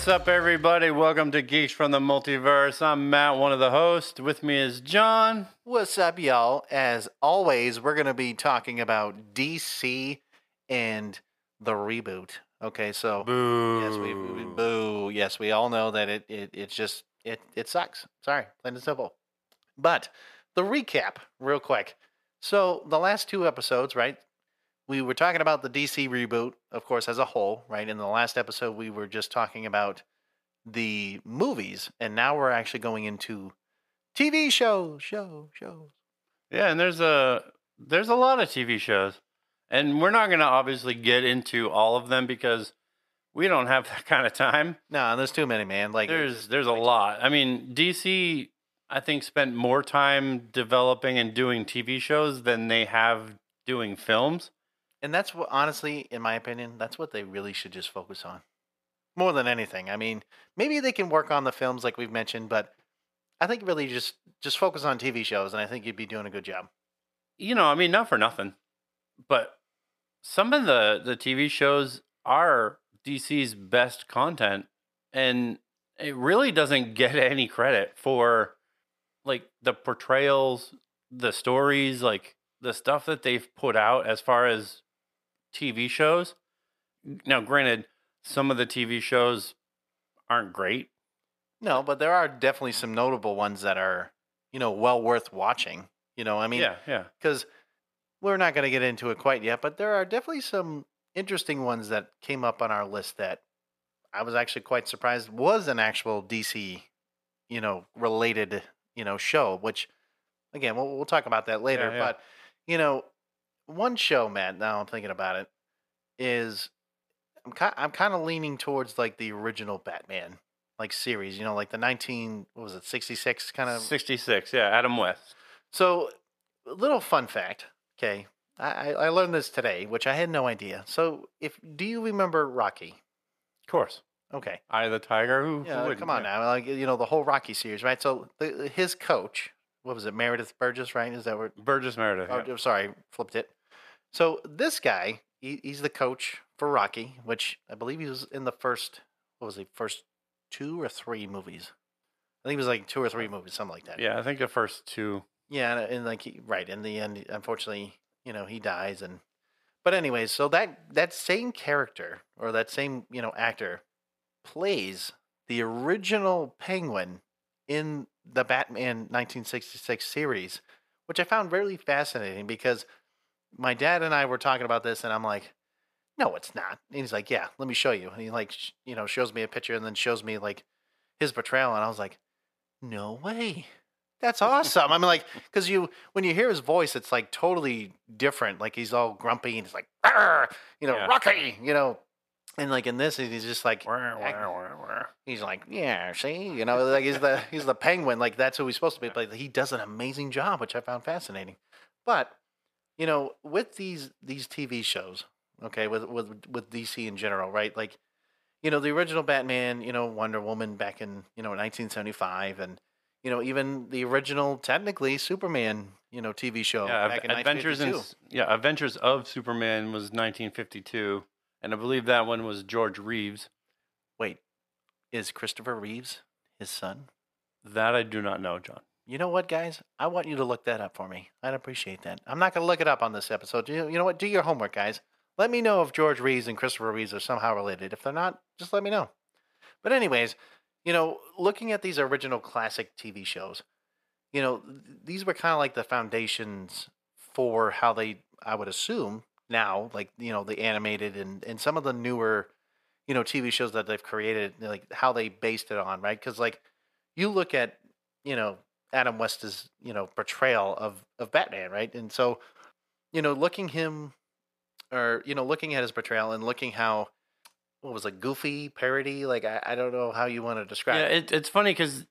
what's up, everybody? Welcome to Geeks from the Multiverse. I'm Matt, one of the hosts. With me is John. What's up, y'all? As always, we're going to be talking about DC and the reboot. Okay, so Boo. yes, we, we boo. Yes, we all know that it it it's just it it sucks. Sorry, plain and simple. But the recap, real quick. So the last two episodes, right? We were talking about the DC reboot, of course, as a whole, right? In the last episode, we were just talking about the movies, and now we're actually going into TV shows, show, shows. Yeah, and there's a there's a lot of TV shows, and we're not going to obviously get into all of them because we don't have that kind of time. No, there's too many, man. Like There's there's a lot. I mean, DC I think spent more time developing and doing TV shows than they have doing films. And that's what honestly, in my opinion, that's what they really should just focus on. More than anything. I mean, maybe they can work on the films like we've mentioned, but I think really just just focus on TV shows and I think you'd be doing a good job. you know, I mean, not for nothing, but some of the the TV shows are DC's best content, and it really doesn't get any credit for like the portrayals, the stories, like the stuff that they've put out as far as TV shows. Now, granted, some of the TV shows aren't great. No, but there are definitely some notable ones that are, you know, well worth watching. You know, I mean, yeah, yeah. because we're not going to get into it quite yet, but there are definitely some interesting ones that came up on our list that I was actually quite surprised was an actual DC, you know, related, you know, show. Which, again, we'll, we'll talk about that later. Yeah, yeah. But you know, one show, Matt. Now I'm thinking about it, is I'm kind I'm kind of leaning towards like the original Batman like series. You know, like the 19 what was it 66 kind of 66, yeah, Adam West. so, a little fun fact. Okay, I, I learned this today, which I had no idea. So, if do you remember Rocky? Of course. Okay, Eye of the Tiger. Who, who yeah, wouldn't? come on Yeah. now, like you know the whole Rocky series, right? So, the, his coach, what was it, Meredith Burgess, right? Is that what? Burgess Meredith. Oh, yeah. Sorry, flipped it. So this guy, he, he's the coach for Rocky, which I believe he was in the first. What was he? First two or three movies? I think it was like two or three uh, movies, something like that. Yeah, I think the first two. Yeah, and, and like he, right in the end, unfortunately, you know, he dies. And but anyways, so that that same character or that same you know actor plays the original Penguin in the Batman 1966 series, which I found really fascinating because my dad and I were talking about this, and I'm like. No, it's not. And he's like, yeah, let me show you. And he like, sh- you know, shows me a picture and then shows me like his portrayal, and I was like, no way. That's awesome. I mean, like, because you when you hear his voice, it's like totally different. Like he's all grumpy and he's like, you know, Yeah. Rocky, you know, and like in this, he's just like, he's like, yeah, see, you know, like he's the he's the penguin. Like that's who he's supposed to be. But he does an amazing job, which I found fascinating. But you know, with these these TV shows, okay, with with with DC in general, right? Like, you know, the original Batman, you know, Wonder Woman back in you know 1975, and you know even the original technically Superman, you know, TV show yeah, back in Adventures in yeah, Adventures of Superman was 1952, and I believe that one was George Reeves. Wait, is Christopher Reeves his son? That I do not know, John. You know what, guys? I want you to look that up for me. I'd appreciate that. I'm not going to look it up on this episode. You, you know what? Do your homework, guys. Let me know if George Reeves and Christopher Reeves are somehow related. If they're not, just let me know. But, anyways, you know, looking at these original classic TV shows, you know, these were kind of like the foundations for how they, I would assume, now, like, you know, the animated and, and some of the newer, you know, TV shows that they've created, like how they based it on, right? Because, like, you look at, you know, Adam West's, you know, portrayal of, of Batman, right? And so, you know, looking him or, you know, looking at his portrayal and looking how what was it, goofy parody? Like I, I don't know how you want to describe Yeah, it. it, it's funny because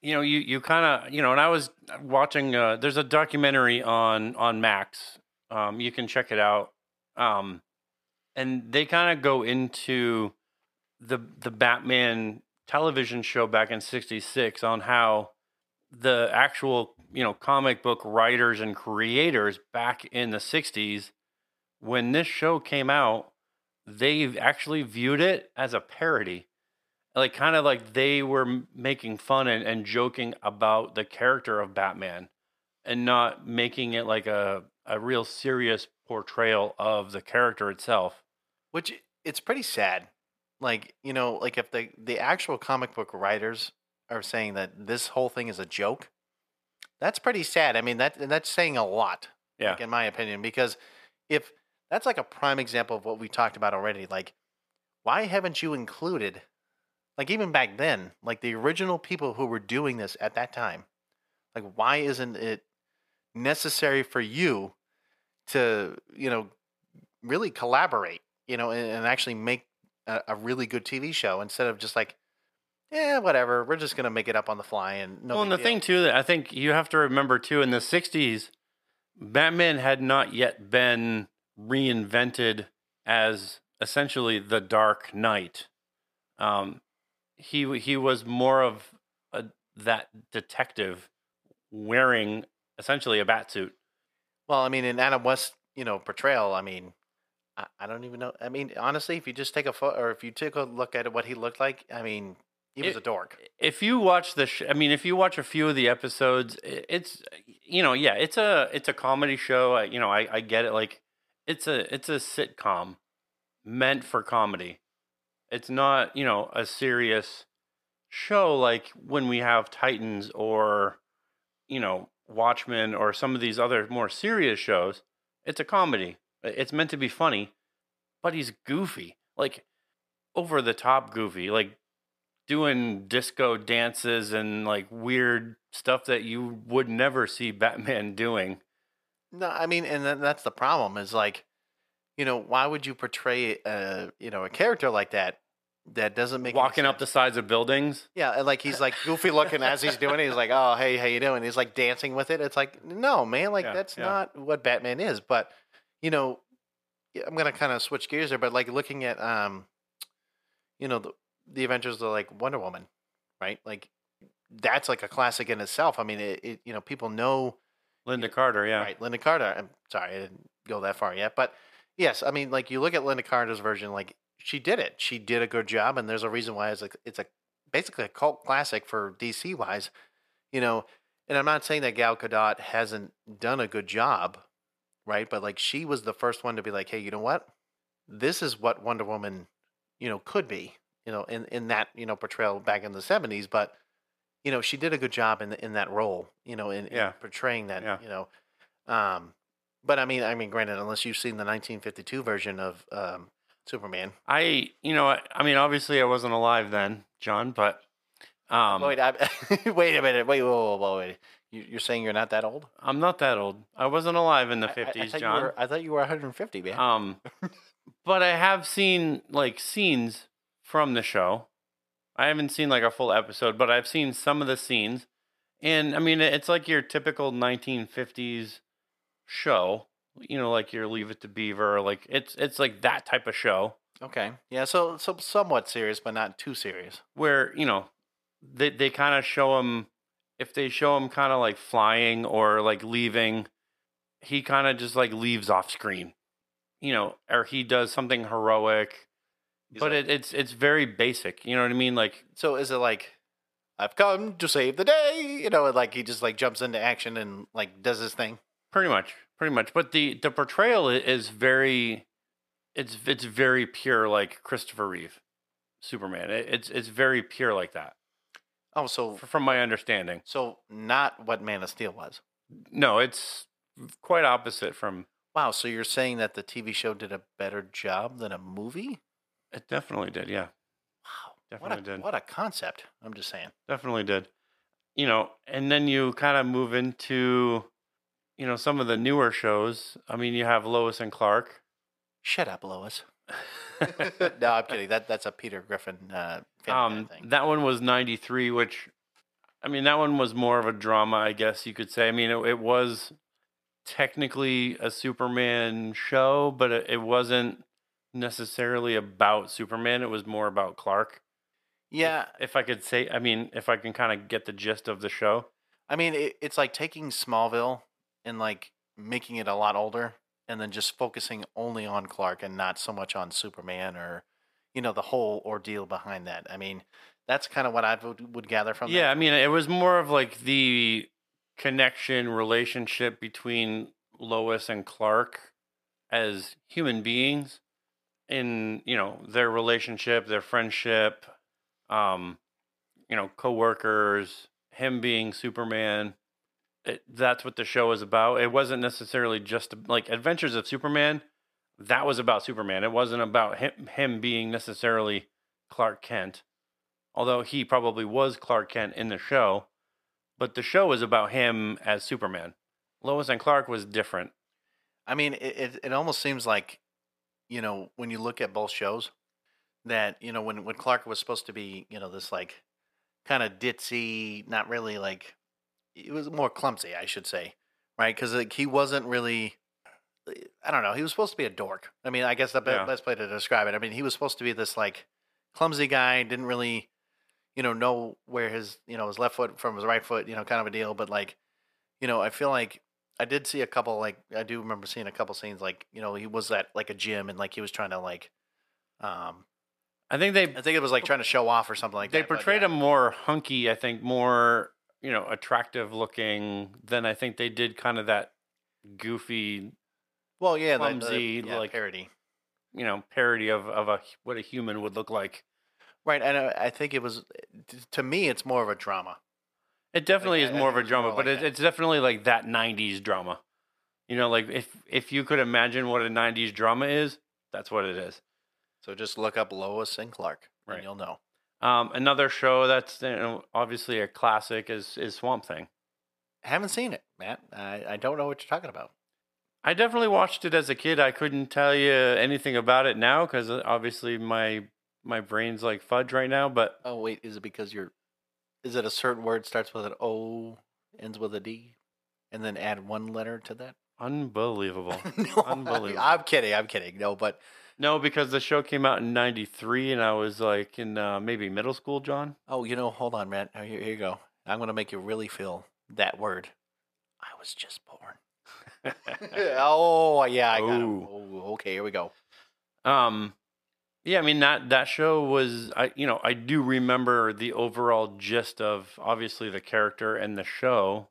you know you you kind of you know, and I was watching. Uh, there's a documentary on on Max. Um, you can check it out. Um, and they kind of go into the the Batman television show back in '66 on how the actual you know comic book writers and creators back in the '60s when this show came out, they actually viewed it as a parody like kind of like they were making fun and, and joking about the character of Batman and not making it like a a real serious portrayal of the character itself. Which it's pretty sad. Like, you know, like if the the actual comic book writers are saying that this whole thing is a joke, that's pretty sad. I mean, that that's saying a lot. Yeah. like, in my opinion, because if that's like a prime example of what we talked about already, like why haven't you included like even back then, like the original people who were doing this at that time, like why isn't it necessary for you to, you know, really collaborate, you know, and, and actually make a, a really good TV show instead of just like, yeah, whatever, we're just gonna make it up on the fly and no. well, and the deal." thing too that I think you have to remember too in the '60s, Batman had not yet been reinvented as essentially the Dark Knight. Um, he he was more of a that detective wearing essentially a bat suit. Well, I mean, in Adam West, you know, portrayal, I mean, I, I don't even know. I mean, honestly, if you just take a photo or if you take a look at what he looked like, I mean, he was It- a dork. If you watch the, sh- I mean, if you watch a few of the episodes, it's you know, yeah, it's a it's a comedy show. I, you know, I I get it. Like it's a it's a sitcom meant for comedy. It's not you know a serious show like when we have Titans or you know Watchmen or some of these other more serious shows. It's a comedy. It's meant to be funny, but he's goofy, like over the top goofy, like doing disco dances and like weird stuff that you would never see Batman doing. No, I mean, and that's the problem is like, you know, why would you portray a you know a character like that that doesn't make Walking up the sides of buildings. yeah, and like he's like goofy looking as he's doing it. He's like, oh hey, how you doing? He's like dancing with it. It's like, no man, like Yeah, that's yeah. not what Batman is. But you know, I'm gonna kind of switch gears there. But like looking at um, you know, the the Avengers are like Wonder Woman, right? Like that's like a classic in itself. I mean, it, it you know people know Lynda Carter, yeah. Right, Lynda Carter. I'm sorry, I didn't go that far yet, but yes, I mean, like you look at Lynda Carter's version, like she did it. She did a good job, and there's a reason why it's like it's a basically a cult classic for DC wise, you know. And I'm not saying that Gal Gadot hasn't done a good job, right? But like she was the first one to be like, hey, you know what? This is what Wonder Woman, you know, could be, you know, in in that you know portrayal back in the '70s, but. You know, she did a good job in in that role. You know, in, in portraying that. Yeah. You know, um, but I mean, I mean, granted, unless you've seen the 1952 version of um, Superman. I, you know, I, I mean, obviously I wasn't alive then, John, but um, wait, I, wait a minute. Wait, whoa, whoa, whoa, wait. You, you're saying you're not that old? I'm not that old. I wasn't alive in the I- I- I 50s, thought you John. were- I thought you were 150, man. Um, but I have seen like scenes from the show. I haven't seen like a full episode, but I've seen some of the scenes, and I mean it's like your typical 1950s show. You know, like your Leave It to Beaver. Like it's it's like that type of show okay. Yeah, so so somewhat serious, but not too serious. where you know they they kind of show him if they show him kind of like flying or like leaving, he kind of just like leaves off screen. You know, or he does something heroic. But it, it's it's very basic. You know what I mean? Like So is it like, I've come to save the day? You know, and like he just like jumps into action and like does his thing. pretty much, pretty much. But the the portrayal i- is very, it's it's very pure, like Christopher Reeve, Superman. It, it's it's very pure like that, Oh, so f- from my understanding. so not what Man of Steel was. No, it's quite opposite from. Wow, so you're saying that the TV show did a better job than a movie? It definitely did. Yeah, Wow, Definitely what a, did. What a concept! I'm just saying. definitely did. You know, and then you kind of move into, you know, some of the newer shows. I mean, you have Lois and Clark. Shut up, Lois. no, I'm kidding. That that's a Peter Griffin uh, um, thing. that one was 93 which i mean that one was more of a drama i guess you could say i mean it, it was technically a superman show but it, it wasn't necessarily about superman it was more about clark yeah, if i could say i mean if i can kind of get the gist of the show I mean, it, it's like taking Smallville and like making it a lot older, and then just focusing only on Clark and not so much on Superman or, you know, the whole ordeal behind that. I mean, That's kind of what I would, would gather from. Yeah, I mean, it was more of like the connection relationship between Lois and Clark as human beings in, you know, their relationship, their friendship, um, you know, coworkers, him being Superman. It, that's what the show is about. It wasn't necessarily just like Adventures of Superman. That was about Superman. It wasn't about him, him being necessarily Clark Kent although he probably was Clark Kent in the show, but the show was about him as Superman. Lois and Clark was different. I mean, it, it it almost seems like, you know, when you look at both shows, that you know when when Clark was supposed to be, you know, this like kind of ditzy, not really like, it was more clumsy, I should say, right? Because like he wasn't really. I don't know. He was supposed to be a dork. I mean, I guess the Yeah. best way to describe it. I mean, he was supposed to be this like clumsy guy. Didn't really, you know, know where his you know his left foot from his right foot. You know, kind of a deal. But like, you know, I feel like I did see a couple like I do remember seeing a couple scenes like you know he was at like a gym and like he was trying to like um I think they I think it was like trying to show off or something like they that. They portrayed yeah. him more hunky. I think more you know attractive looking than I think they did kind of that goofy well yeah the- the, clumsy, yeah, like- parody you know parody of of a what a human would look like. right and I, I think it was to me it's more of a drama It definitely I- is more of a drama, more but like it, it's definitely like that '90s drama. You know, like if if you could imagine what a '90s drama is, that's what it is. so just look up Lois and Clark Right. and you'll know Um, another show that's you know, obviously a classic is is Swamp Thing. I haven't seen it Matt I, I don't know what you're talking about I definitely watched it as a kid. I couldn't tell you anything about it now because obviously my my brain's like fudge right now. But oh wait is it because you're is it a certain word starts with an O ends with a D and then add one letter to that unbelievable. no, Unbelievable. I'm kidding. I'm kidding. No, but no, because the show came out in '93, and I was like in uh, maybe middle school. John. oh, you know, hold on, Matt. Here, here you go. I'm going to make you really feel that word. I was just born. oh, yeah, I got it. Ooh. Oh, okay, here we go. Um, yeah, I mean that that show was I you know I do remember the overall gist of obviously the character and the show,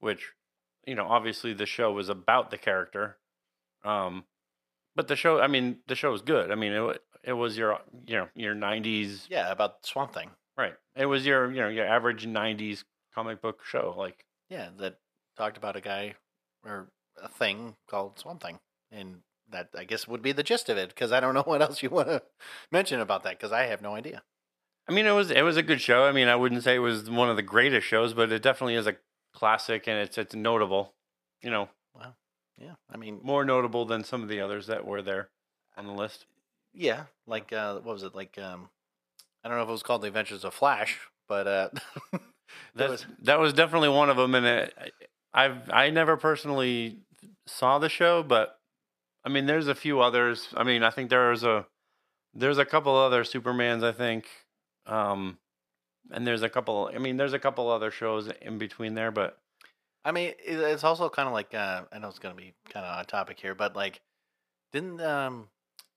which you know obviously the show was about the character, um, but the show I mean the show was good. I mean it it was your you know your '90s Yeah, about Swamp Thing. right. It was your you know your average '90s comic book show like Yeah, that talked about a guy or a thing called Swamp Thing. And that, I guess, would be the gist of it because I don't know what else you want to mention about that because I have no idea. I mean, it was it was a good show. I mean, I wouldn't say it was one of the greatest shows, but it definitely is a classic, and it's it's notable. You know, Wow. Yeah, I mean, more notable than some of the others that were there on the list. Yeah, like uh, what was it? Like um, I don't know if it was called The Adventures of Flash, but uh, That was that was definitely one of them, and it, I've I never personally saw the show, but I mean, there's a few others. I mean, I think there's a there's a couple other Supermans, I think, um, and there's a couple. I mean, there's a couple other shows in between there, but I mean, it's also kind of like uh, I know it's to be kind of on topic here, but like, didn't um,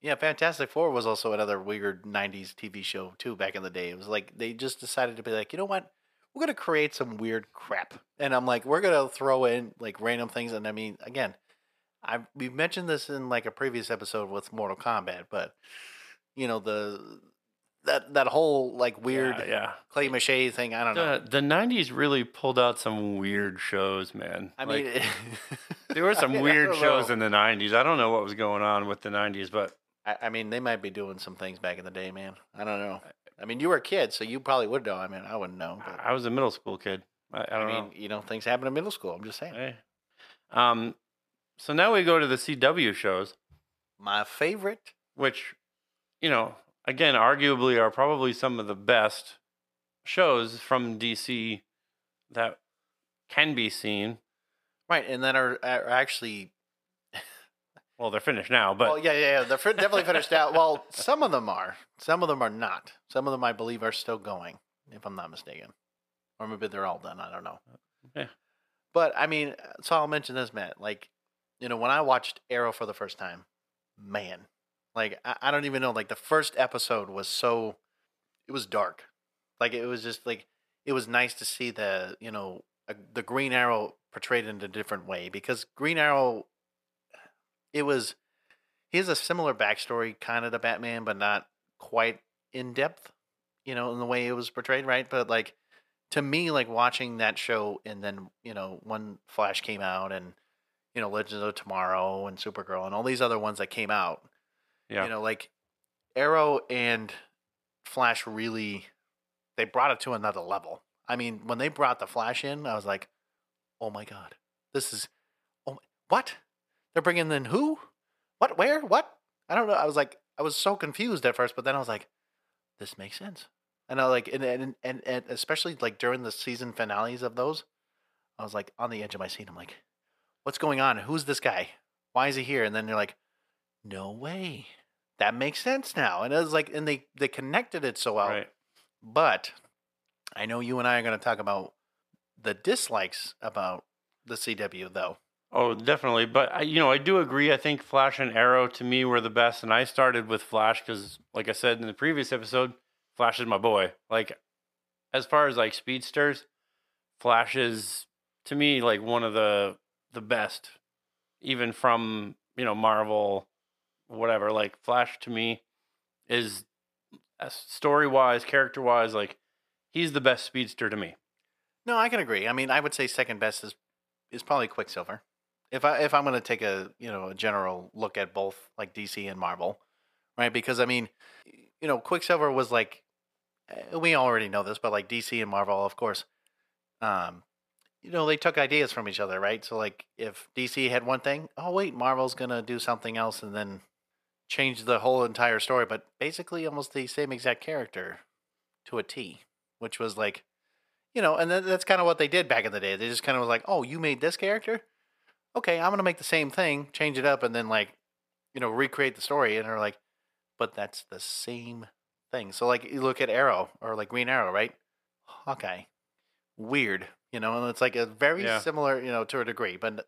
yeah, Fantastic Four was also another weird '90s TV show too back in the day. It was like they just decided to be like, you know what, we're to create some weird crap, and I'm like, we're to throw in like random things, and I mean, again, I we've mentioned this in like a previous episode with Mortal Kombat, but you know the that that whole like weird yeah, yeah. clay mache thing. I don't know. The the '90s really pulled out some weird shows, man. I Like, mean, there were some I weird shows in the '90s. I don't know what was going on with the '90s, but I, I mean, they might be doing some things back in the day, man. I don't know. I mean, you were a kid, so you probably would know. I mean, I wouldn't know. But, I was a middle school kid. I, I mean, know. you know, things happen in middle school. I'm just saying. Hey. Um, so now we go to the CW shows, My favorite. which, you know, again, arguably are probably some of the best shows from DC that can be seen. Right, and then are, are actually. Well, they're finished now, but well, yeah, yeah, yeah. They're fin- definitely finished out. Well, some of them are. Some of them are not. Some of them, I believe, are still going, if I'm not mistaken. Or maybe they're all done. I don't know. Yeah. But I mean, so I'll mention this, Matt. Like, you know, when I watched Arrow for the first time, man, like I, I don't even know. Like the first episode was so, it was dark. Like it was just like it was nice to see the you know a, the Green Arrow portrayed in a different way because Green Arrow, it was he has a similar backstory kind of to Batman, but not quite in depth, you know, in the way it was portrayed, right? But like to me, like watching that show and then you know when Flash came out and you know Legends of Tomorrow and Supergirl and all these other ones that came out, Yeah. you know, like Arrow and Flash really they brought it to another level. I mean, when they brought the Flash in, I was like, "Oh my god, this is oh my, what? They're bringing in who? What? Where? What? I don't know." I was like, I was so confused at first, but then I was like, "This makes sense." And I like, and and and, and especially like during the season finales of those, I was like on the edge of my seat. I'm like, "What's going on? Who's this guy? Why is he here?" And then they're like, "No way." That makes sense now, and it was like, and they they connected it so well. right. But I know you and I are going to talk about the dislikes about the CW, though. Oh, definitely. But I, you know, I do agree. I think Flash and Arrow to me were the best, and I started with Flash because, like I said in the previous episode, Flash is my boy. Like, as far as like speedsters, Flash is to me like one of the the best, even from you know Marvel, whatever. Like Flash to me is story wise, character wise, like he's the best speedster to me. No, I can agree. I mean, I would say second best is is probably Quicksilver. If I if I'm going to take a you know a general look at both like DC and Marvel, right? Because I mean, you know, Quicksilver was like eh, we already know this, but like DC and Marvel, of course, um, you know, they took ideas from each other, right? So like if DC had one thing, oh wait, Marvel's to do something else, and then change the whole entire story. But basically, almost the same exact character to a T, which was like you know, and that's kind of what they did back in the day. They just kind of was like, "Oh, you made this character? Okay, I'm gonna make the same thing, change it up, and then like, you know, recreate the story." And they're like, "But that's the same thing." So like, you look at Arrow or like Green Arrow, right? Hawkeye, weird, you know, and it's like a very Yeah. similar, you know, to a degree, but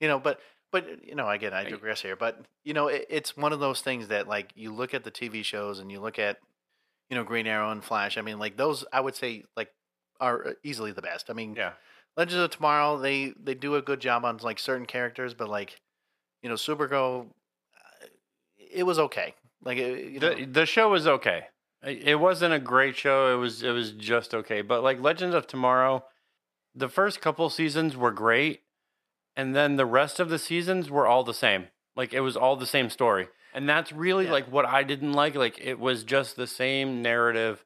you know, but but you know, again, I digress here, but you know, it, it's one of those things that like you look at the TV shows and you look at, you know, Green Arrow and Flash. I mean, like those, I would say, like are easily the best. I mean, Yeah. Legends of Tomorrow, they they do a good job on like certain characters, but like, you know, Supergirl, uh, it was okay. Like, it, you know, the the show was okay. It it wasn't a great show. It was it was just okay. But like Legends of Tomorrow, the first couple seasons were great, and then the rest of the seasons were all the same. Like it was all the same story, and that's really Yeah. like what I didn't like. Like it was just the same narrative,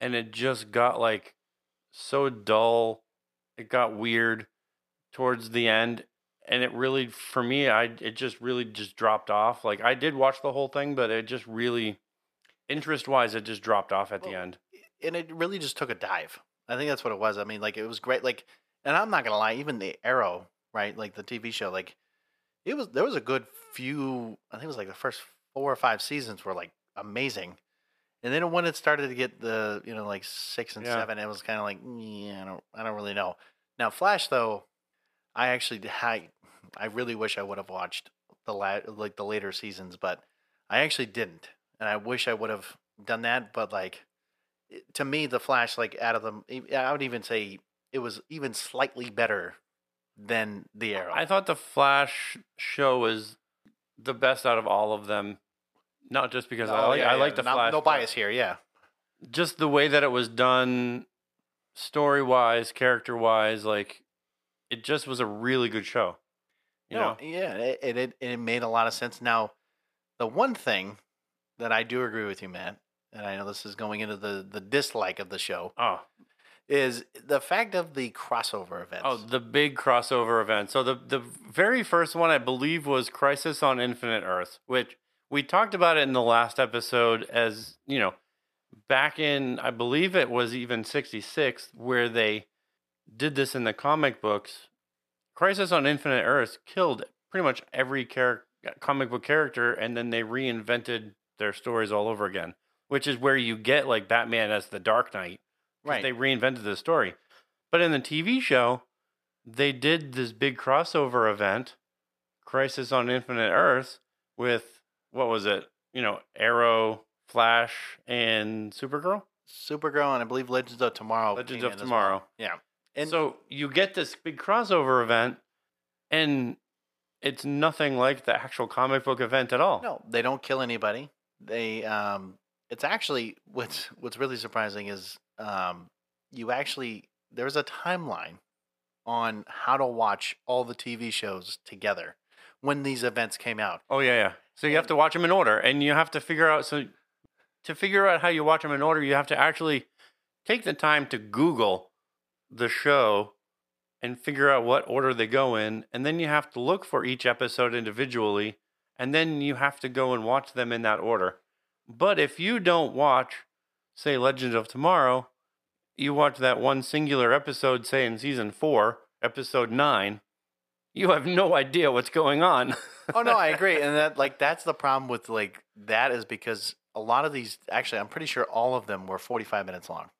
and it just got like so dull. It got weird towards the end, and it really for me, I it just really just dropped off. Like I did watch the whole thing, but it just really interest wise, it just dropped off at the end. and it really just took a dive. I think that's what it was. I mean, like it was great. Like, and I'm not gonna lie, even the Arrow, right? Like the TV show, like it was. There was a good few. I think it was like the first four or five seasons were like amazing, and then when it started to get the you know like six and Yeah. seven, it was kind of like yeah, I don't, I don't really know. Now Flash though, I actually I, I really wish I would have watched the la- like the later seasons, but I actually didn't, and I wish I would have done that. But like to me, the Flash, like out of them, I would even say it was even slightly better than the Arrow. I thought the Flash show was the best out of all of them. Not just because I Oh, like yeah, I yeah, like the not- Flash. No bias here, yeah. Just the way that it was done, story wise, character wise, like it just was a really good show. You no, know, yeah, it, it it it made a lot of sense. Now, the one thing that I do agree with you, Matt, and I know this is going into the the dislike of the show, oh, is the fact of the crossover oh, events. oh, the big crossover event. So the the very first one I believe was Crisis on Infinite Earth, which we talked about it in the last episode as you know back in I believe it was even 66 where they did this in the comic books. Crisis on Infinite Earths killed pretty much every comic book character and then they reinvented their stories all over again, which is where you get like Batman as the Dark Knight. right. They reinvented the story. But in the TV show, they did this big crossover event, Crisis on Infinite Earths, with what was it? You know, Arrow, Flash, and Supergirl. Supergirl and I believe Legends of Tomorrow. Legends of as well. Tomorrow. Yeah. And so you get this big crossover event, and it's nothing like the actual comic book event at all. no, they don't kill anybody. They um it's actually what's what's really surprising is um you actually there's a timeline on how to watch all the TV shows together when these events came out. Oh yeah, yeah. So you have to watch them in order, and you have to figure out. So to figure out how you watch them in order, you have to actually take the time to Google the show and figure out what order they go in, and then you have to look for each episode individually, and then you have to go and watch them in that order. But if you don't watch, say, Legends of Tomorrow, you watch that one singular episode, say in season four, episode nine, you have no idea what's going on. oh no, I agree, and that like that's the problem with like that is because a lot of these actually I'm pretty sure all of them were 45 minutes long.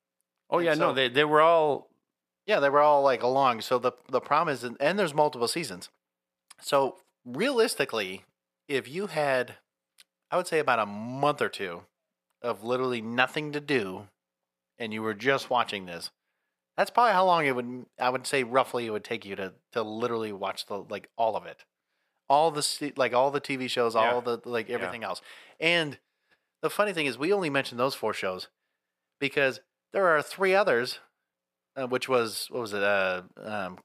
Oh yeah, so- no, they they were all Yeah, they were all like along. So the the problem is, and there's multiple seasons. So realistically, if you had, I would say about a month or two of literally nothing to do, and you were just watching this, that's probably how long it would. I would say roughly it would take you to to literally watch the like all of it, all the like all the TV shows, Yeah. all the like everything else. And the funny thing is, we only mentioned those four shows because there are three others uh, which was what was it? Uh, um,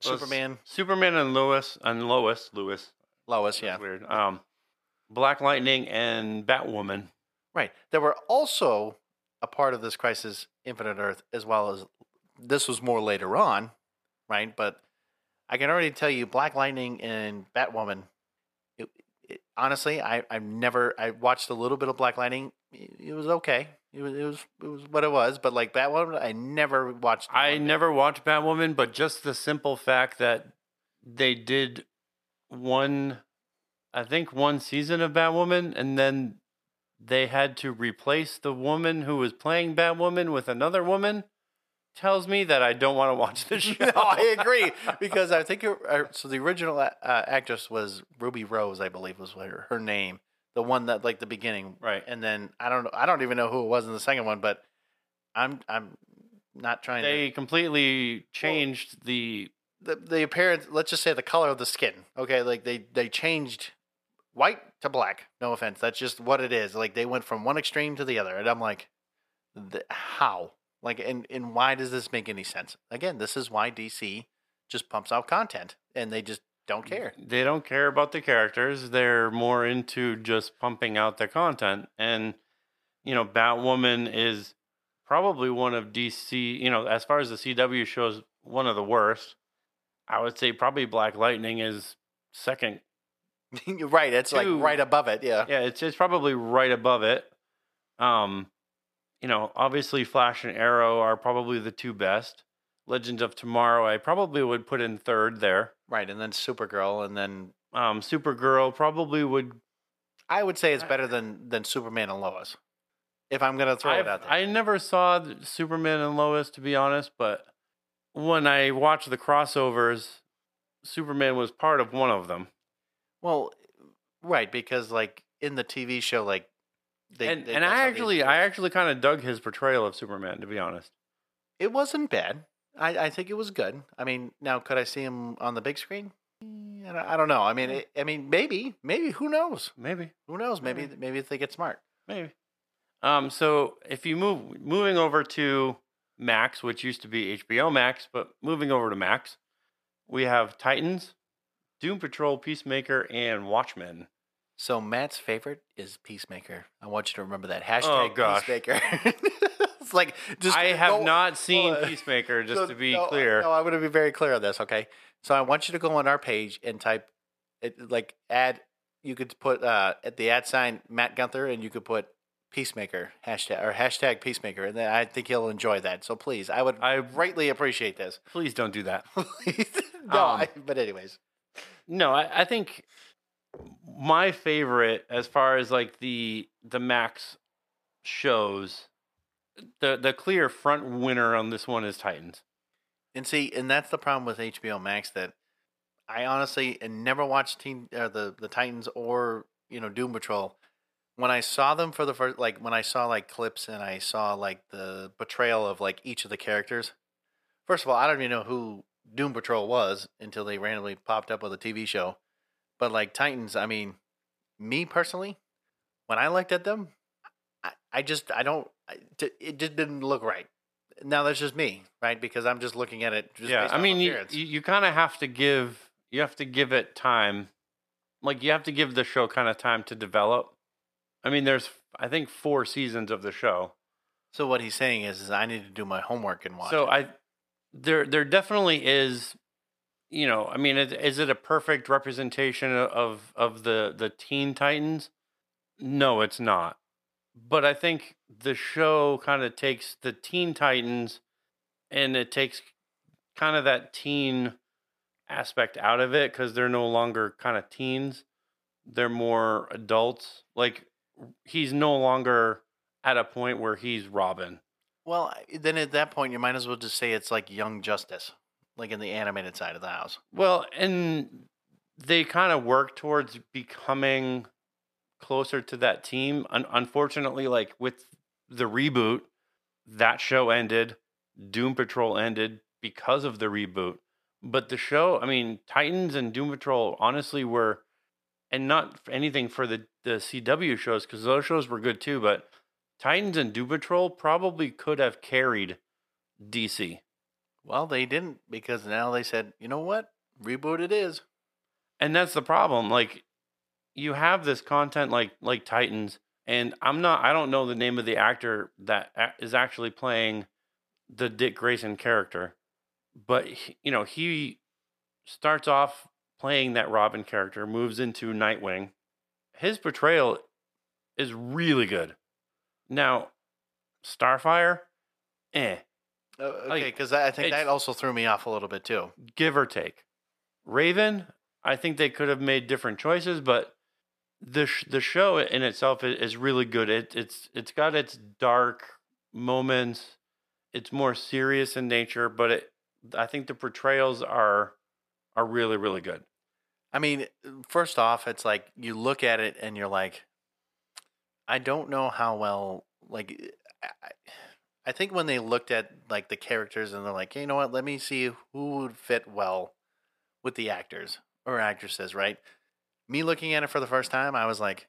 Superman, Superman and Lois and Lois Lewis. Lois. Yeah, weird. Um, Black Lightning and Batwoman. right. There were also a part of this Crisis Infinite Earth as well as this was more later on, right? But I can already tell you, Black Lightning and Batwoman. It, it, honestly, I I've never I watched a little bit of Black Lightning. It, it was okay. It was it was it was what it was. But like Batwoman, I never watched. I never watched Batwoman, but just the simple fact that they did one, I think one season of Batwoman, and then they had to replace the woman who was playing Batwoman with another woman, tells me that I don't want to watch the show. no, I agree because I think it, uh, so. The original uh, actress was Ruby Rose, I believe was her, her name, the one that like the beginning, Right. And then I don't know, I don't even know who it was in the second one, but I'm I'm not trying They completely changed the the the appearance. Let's just say the color of the skin. Okay, like they they changed white to black. No offense, that's just what it is. Like they went from one extreme to the other, and I'm like, how? Like, and and why does this make any sense? Again, this is why DC just pumps out content, and they just don't care. They don't care about the characters. They're more into just pumping out the content. And, you know, Batwoman is probably one of DC, you know, as far as the CW shows, one of the worst. I would say probably Black Lightning is second. You're right. It's like right above it. Yeah. Yeah, it's it's probably right above it. Um, you know, obviously Flash and Arrow are probably the two best. Legends of Tomorrow, I probably would put in third there. Right. And then Supergirl, and then Um, Supergirl probably would I would say it's better than than Superman and Lois. If I'm gonna throw it I've- out there. I never saw Superman and Lois, to be honest, but when I watched the crossovers, Superman was part of one of them. Well, right, because like in the TV show, like they and they- and I actually. I actually kind of dug his portrayal of Superman, to be honest. it wasn't bad. I, I think it was good. I mean, now could I see him on the big screen? Eh, I don't, know. I mean, it, I mean, maybe, maybe. Who knows? Maybe, Who knows? Maybe, Maybe. maybe if they get smart. maybe. Um, so if you move, moving over to Max, which used to be HBO Max, but moving over to Max, we have Titans, Doom Patrol, Peacemaker, and Watchmen. So Matt's favorite is Peacemaker. I want you to remember that hashtag Oh, gosh. Peacemaker. it's like just I have go- not seen uh, Peacemaker, just to be no, clear. No, I'm going to be very clear on this. Okay, so I want you to go on our page and type it like add. You could put uh, at the ad sign Matt Gunther, and you could put Peacemaker hashtag or hashtag Peacemaker, and then I think he'll enjoy that. So please, I would I greatly appreciate this. please don't do that. no, Um, I, but anyways, No, I, I think my favorite as far as like the the Max shows, the the clear front winner on this one is Titans. and see, and that's the problem with HBO Max that I honestly never watched Teen uh, the the Titans or you know Doom Patrol, when I saw them for the first, like when I saw like clips and I saw like the portrayal of like each of the characters. First of all, I don't even know who Doom Patrol was until they randomly popped up with a TV show. But like Titans, I mean, me personally, when I looked at them, I, I just I don't I, t- it just didn't look right. Now that's just me, right? Because I'm just looking at it. Just yeah, I mean, you, you kind of have to give you have to give it time. Like you have to give the show kind of time to develop. I mean, there's I think four seasons of the show. so what he's saying is, is I need to do my homework and watch. So it. I there there definitely is you know, I mean, is, it a perfect representation of of the the Teen Titans? No, it's not. But I think the show kind of takes the Teen Titans and it takes kind of that teen aspect out of it because they're no longer kind of teens. They're more adults. Like he's no longer at a point where he's Robin. Well, then at that point, you might as well just say it's like Young Justice, like in the animated side of the house. Well, and they kind of work towards becoming closer to that team. Un- unfortunately, like with the reboot, that show ended. Doom Patrol ended because of the reboot. But the show, I mean, Titans and Doom Patrol, honestly, were, and not anything for the the CW shows because those shows were good too. But Titans and Doom Patrol probably could have carried DC. Well, they didn't because now they said, you know what, reboot it is. and that's the problem like you have this content like like titans and i'm not i don't know the name of the actor that is actually playing the dick grayson character but he, you know he starts off playing that robin character moves into nightwing his portrayal is really good now starfire eh Uh, okay, because I I think that also threw me off a little bit too. give or take. Raven, I think they could have made different choices, but the sh- the show in itself is really good. It it's it's got its dark moments. It's more serious in nature, but it I think the portrayals are are really really good. I mean, first off, it's like you look at it and you're like, I don't know how well, like, I, I- think when they looked at like the characters and they're like, you know what, let me see who would fit well with the actors or actresses, right? Me looking at it for the first time, I was like,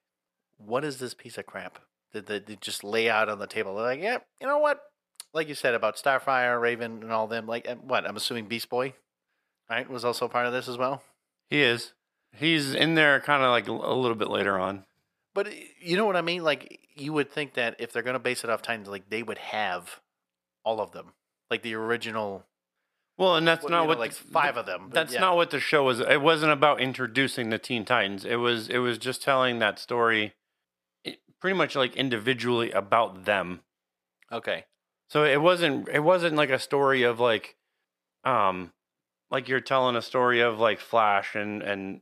what is this piece of crap? Did they, they just lay out on the table? They're like, yeah, you know what? Like you said about Starfire, Raven, and all them. Like, what? I'm assuming Beast Boy, right, was also part of this as well. He is. He's in there kind of like a little bit later on. But you know what I mean? Like you would think that if they're gonna base it off Titans, like they would have all of them, like the original. Well, and that's Well, not you know, what like the- five of them. That's yeah. not what the show was. It wasn't about introducing the Teen Titans. It was it was just telling that story, pretty much like individually about them. okay. So it wasn't it wasn't like a story of like, um, like you're telling a story of like Flash and and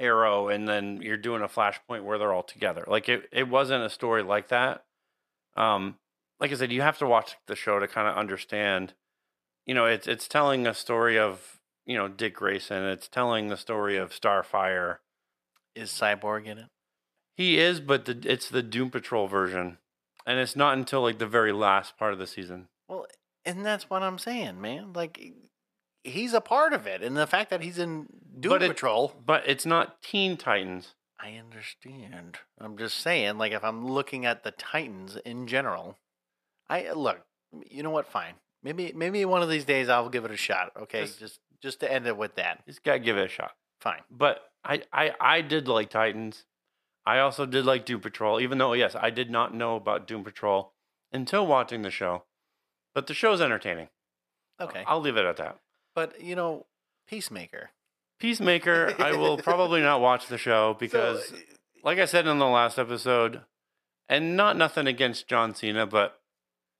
Arrow, and then you're doing a Flashpoint where they're all together. Like it it wasn't a story like that. Um, like I said, you have to watch the show to kind of understand. You know, it's it's telling a story of you know Dick Grayson. It's telling the story of Starfire. Is Cyborg in it? He is, but the, it's the Doom Patrol version, and it's not until like the very last part of the season. Well, and that's what I'm saying, man. Like he's a part of it, and the fact that he's in Doom But it- Patrol. But it's not Teen Titans. I understand. I'm just saying, like if I'm looking at the Titans in general, I look. You know what? Fine. Maybe maybe one of these days I'll give it a shot. Okay, Just- just just to end it with that. Just gotta give it a shot. Fine. But I, I, I did like Titans. I also did like Doom Patrol, even though yes, I did not know about Doom Patrol until watching the show. But the show's entertaining. Okay. I'll leave it at that. But you know, Peacemaker. Peacemaker, I will probably not watch the show because, So, like I said in the last episode, and not nothing against John Cena, but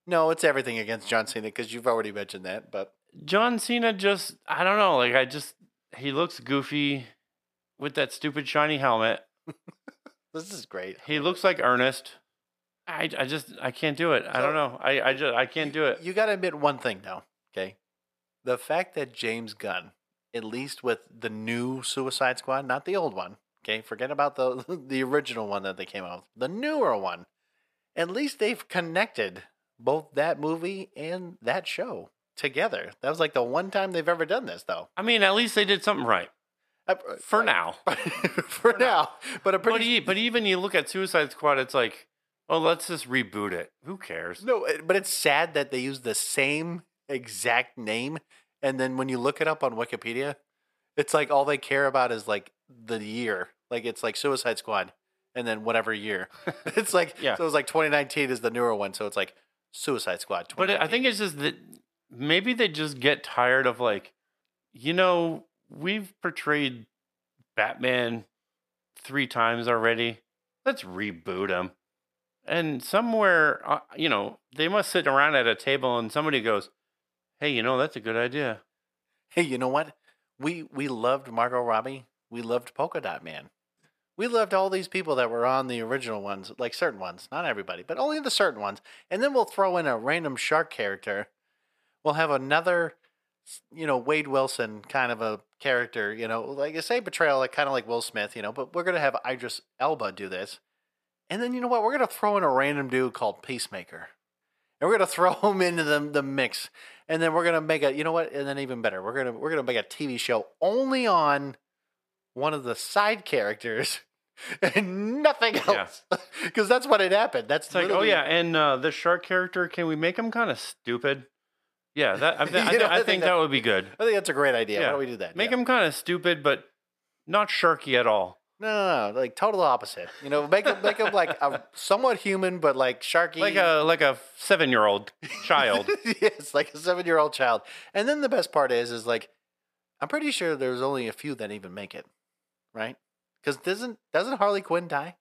no, it's everything against John Cena because you've already mentioned that. But John Cena just, I don't know, like I just, he looks goofy with that stupid shiny helmet. this is great. He looks like Ernest. I, I just I can't do it. I don't know. I, I just I can't do it. You got to admit one thing, though. The fact that James Gunn, at least with the new Suicide Squad, not the old one, Okay, forget about the the original one that they came out with. The newer one. At least they've connected both that movie and that show together. That was like the one time they've ever done this, though. I mean, at least they did something right Uh, for now. for now, but But, pretty. e- but even you look at Suicide Squad, it's like, oh, let's just reboot it. Who cares? No, but it's sad that they use the same exact name, and then when you look it up on Wikipedia, it's like all they care about is like the year. Like it's like Suicide Squad, and then whatever year. it's like Yeah. So it's like 2019 is the newer one, so it's like Suicide Squad. But I think it's just that maybe they just get tired of like, you know, we've portrayed Batman three times already. Let's reboot him. And somewhere, uh, you know, they must sit around at a table and somebody goes, "Hey, you know, that's a good idea." Hey, you know what? We we loved Margot Robbie. We loved Polka Dot Man. We loved all these people that were on the original ones, like certain ones, not everybody, but only the certain ones. And then we'll throw in a random shark character. We'll have another, you know, Wade Wilson kind of a character, you know, like a same betrayal, like kind of like Will Smith, you know. But we're gonna have Idris Elba do this, and then you know what? We're gonna throw in a random dude called Peacemaker, and we're gonna throw him into the the mix and then we're gonna make a you know what and then even better we're gonna we're gonna make a tv show only on one of the side characters and nothing else because that's what had happened that's It's like, oh yeah, and uh, the shark character, can we make him kind of stupid? Yeah, that I, th- I, You know, th- I I think think that- that would be good. i think that's a great idea why don't we do that Make Yeah. him kind of stupid, but not sharky at all. No, no no like total opposite you know make him make him like a somewhat human but like sharky Like a like a seven year old child. yes like a seven year old child and then the best part is is like i'm pretty sure there's only a few that even make it right because doesn't doesn't harley quinn die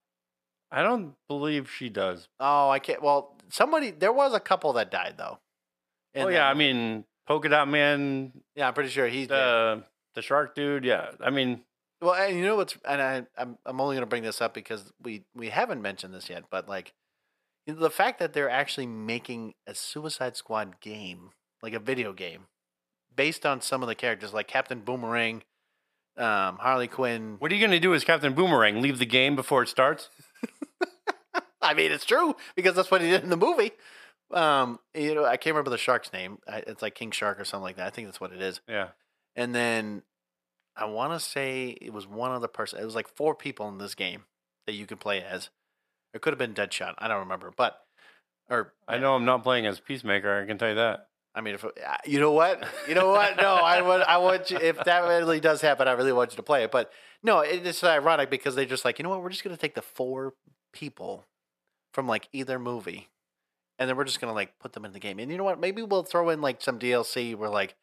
I don't believe she does. Oh, I can't. Well, somebody there was a couple that died though. oh And yeah, I mean Polka Dot Man, yeah, I'm pretty sure he's dead. the the shark dude. Yeah, I mean Well, and you know what's and I I'm I'm only going to bring this up because we we haven't mentioned this yet, but like you know, the fact that they're actually making a Suicide Squad game, like a video game, based on some of the characters, like Captain Boomerang, um, Harley Quinn. what are you gonna do as Captain Boomerang? Leave the game before it starts? I mean, it's true because that's what he did in the movie. Um, you know, I can't remember the shark's name. It's like King Shark or something like that. I think that's what it is. Yeah. And then I want to say it was one other person. It was like four people in this game that you could play as. It could have been Deadshot. I don't remember, but or I know I'm not playing as Peacemaker. I can tell you that. I mean, if uh, you know what, you know what, no, I would, I want you. If that really does happen, I really want you to play it. But no, it's ironic because they just like, you know what, we're just gonna take the four people from like either movie, and then we're just gonna like put them in the game. And you know what, maybe we'll throw in like some DLC where like,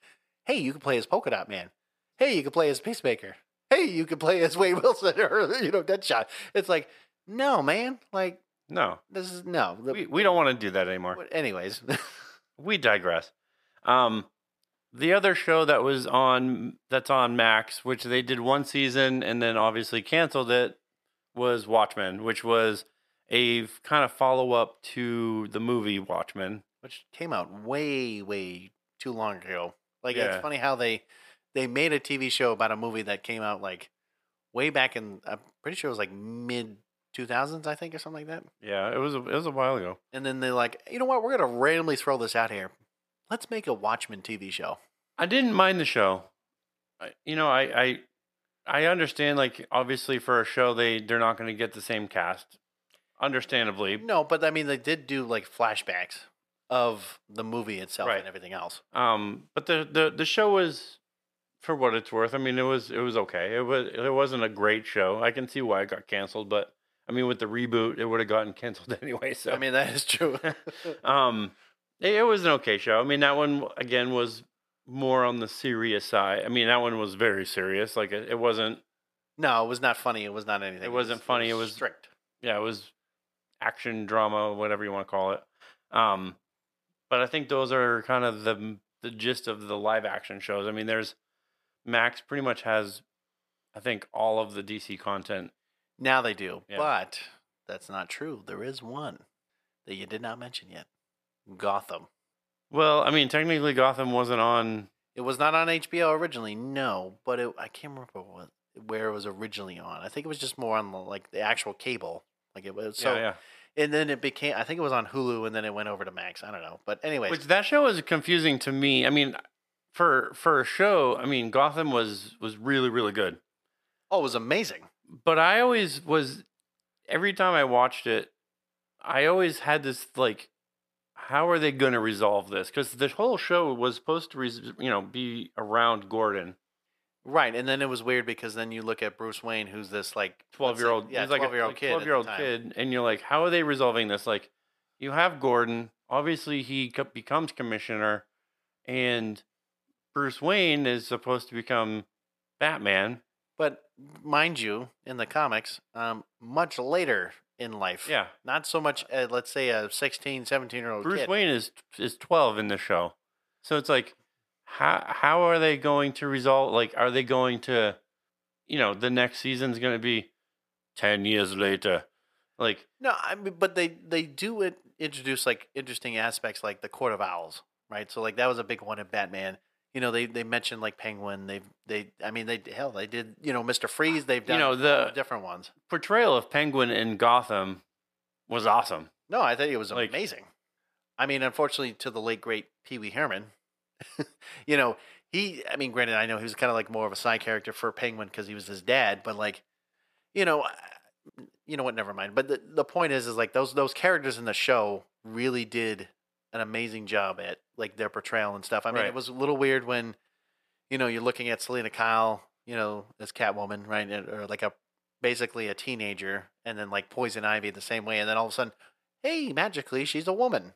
hey, you can play as Polka Dot Man. Hey, you can play as Peacemaker. Hey, you can play as Wade Wilson or you know Deadshot. It's like, no, man, like No, this is no. We, we don't want to do that anymore. anyways, We digress. Um, the other show that was on that's on Max, which they did one season and then obviously canceled it, was Watchmen, which was a kind of follow up to the movie Watchmen. which came out way, way too long ago. Like Yeah. it's funny how they they made a TV show about a movie that came out like way back in. I'm pretty sure it was like mid 2000s, I think, or something like that. Yeah, it was a, it was a while ago. And then they're like, you know what? We're gonna randomly throw this out here. Let's make a Watchmen TV show. I didn't mind the show. I, you know, I, I I understand like obviously for a show they they're not going to get the same cast. Understandably, No, but I mean, they did do like flashbacks of the movie itself Right. and everything else. Um, but the, the the show was, for what it's worth. I mean, it was it was okay. It was it wasn't a great show. I can see why it got canceled, but I mean, with the reboot, it would have gotten canceled anyway. So I mean, that is true. um, it, it was an okay show. I mean, that one again was more on the serious side. I mean, that one was very serious. Like it, it wasn't. no, it was not funny. It was not anything. It wasn't funny, it was- strict. Yeah, it was action drama, whatever you want to call it. Um, but I think those are kind of the the gist of the live action shows. I mean, there's Max pretty much has, I think, all of the DC content. Now they do, Yeah. but that's not true. There is one that you did not mention yet. Gotham. Well, I mean, technically, Gotham wasn't on. It was not on HBO originally, no, but it, I can't remember what where it was originally on. I think it was just more on the, like the actual cable. Like it was so, yeah, yeah. and then it became. I think it was on Hulu, and then it went over to Max. I don't know, but anyways, Which that show was confusing to me. I mean, for for a show, I mean, Gotham was was really really good. oh, it was amazing. But I always was every time I watched it, I always had this like how are they going to resolve this? Cuz the whole show was supposed to res- you know be around Gordon. Right, and then it was weird because then you look at Bruce Wayne, who's this like 12 year old yeah, he's like a 12 year old kid, 12 year old kid and you're like how are they resolving this like you have gordon obviously he co- becomes commissioner and bruce wayne is supposed to become batman But mind you, in the comics, um, much later in life, yeah not so much, uh, let's say, a 16, 17 year old bruce kid. wayne is is 12 in the show so it's like how how are they going to resolve like are they going to you know the next season's going to be 10 years later like No, I mean, but they they do it, introduce like interesting aspects like the Court of Owls, right? So like that was a big one in Batman. You know, they they mentioned like Penguin. They they I mean they hell they did you know Mister Freeze. They've done You know, the- different ones. portrayal of penguin in gotham was awesome No, I think it was Like- amazing. I mean, unfortunately, to the late great Pee Wee Herman, you know, he. I mean, granted, I know he was kind of like more of a side character for Penguin because he was his dad, but like, you know, you know what? Never mind. But the the point is, is like those those characters in the show really did an amazing job at like their portrayal and stuff. I mean, Right. it was a little weird when, you know, you're looking at Selina Kyle, you know, as Catwoman, right, or like a basically a teenager, and then like Poison Ivy the same way, and then all of a sudden, hey, magically she's a woman.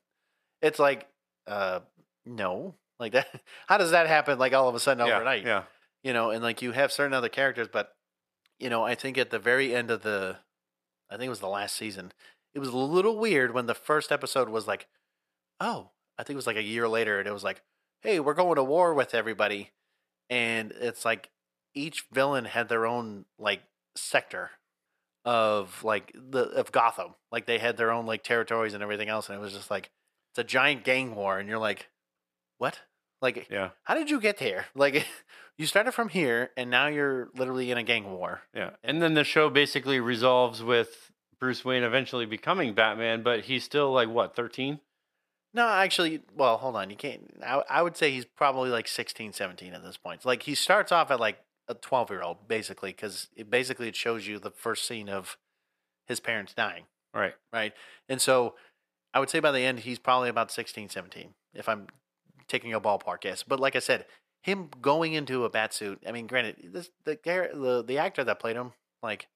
It's like, uh, no, like that. How does that happen? Like all of a sudden yeah, overnight, yeah you know? And like you have certain other characters, but you know, I think at the very end of the, I think it was the last season, it was a little weird when the first episode was like, oh, I think it was like a year later, and it was like, hey, we're going to war with everybody, and it's like each villain had their own like sector of like the of Gotham, like they had their own like territories and everything else, and it was just like it's a giant gang war, and you're like, what? Like, yeah how did you get here? Like, you started from here, and now you're literally in a gang war. Yeah. And then the show basically resolves with Bruce Wayne eventually becoming Batman, but he's still like what, 13? No, actually, well, hold on. You can't. I, I would say he's probably like 16, 17 at this point. Like, he starts off at like a 12 year old, basically, because it basically it shows you the first scene of his parents dying, Right. right? And so I would say by the end, he's probably about 16, 17, if I'm taking a ballpark guess. But like I said, him going into a bat suit, I mean, granted, this, the, the, the actor that played him, like,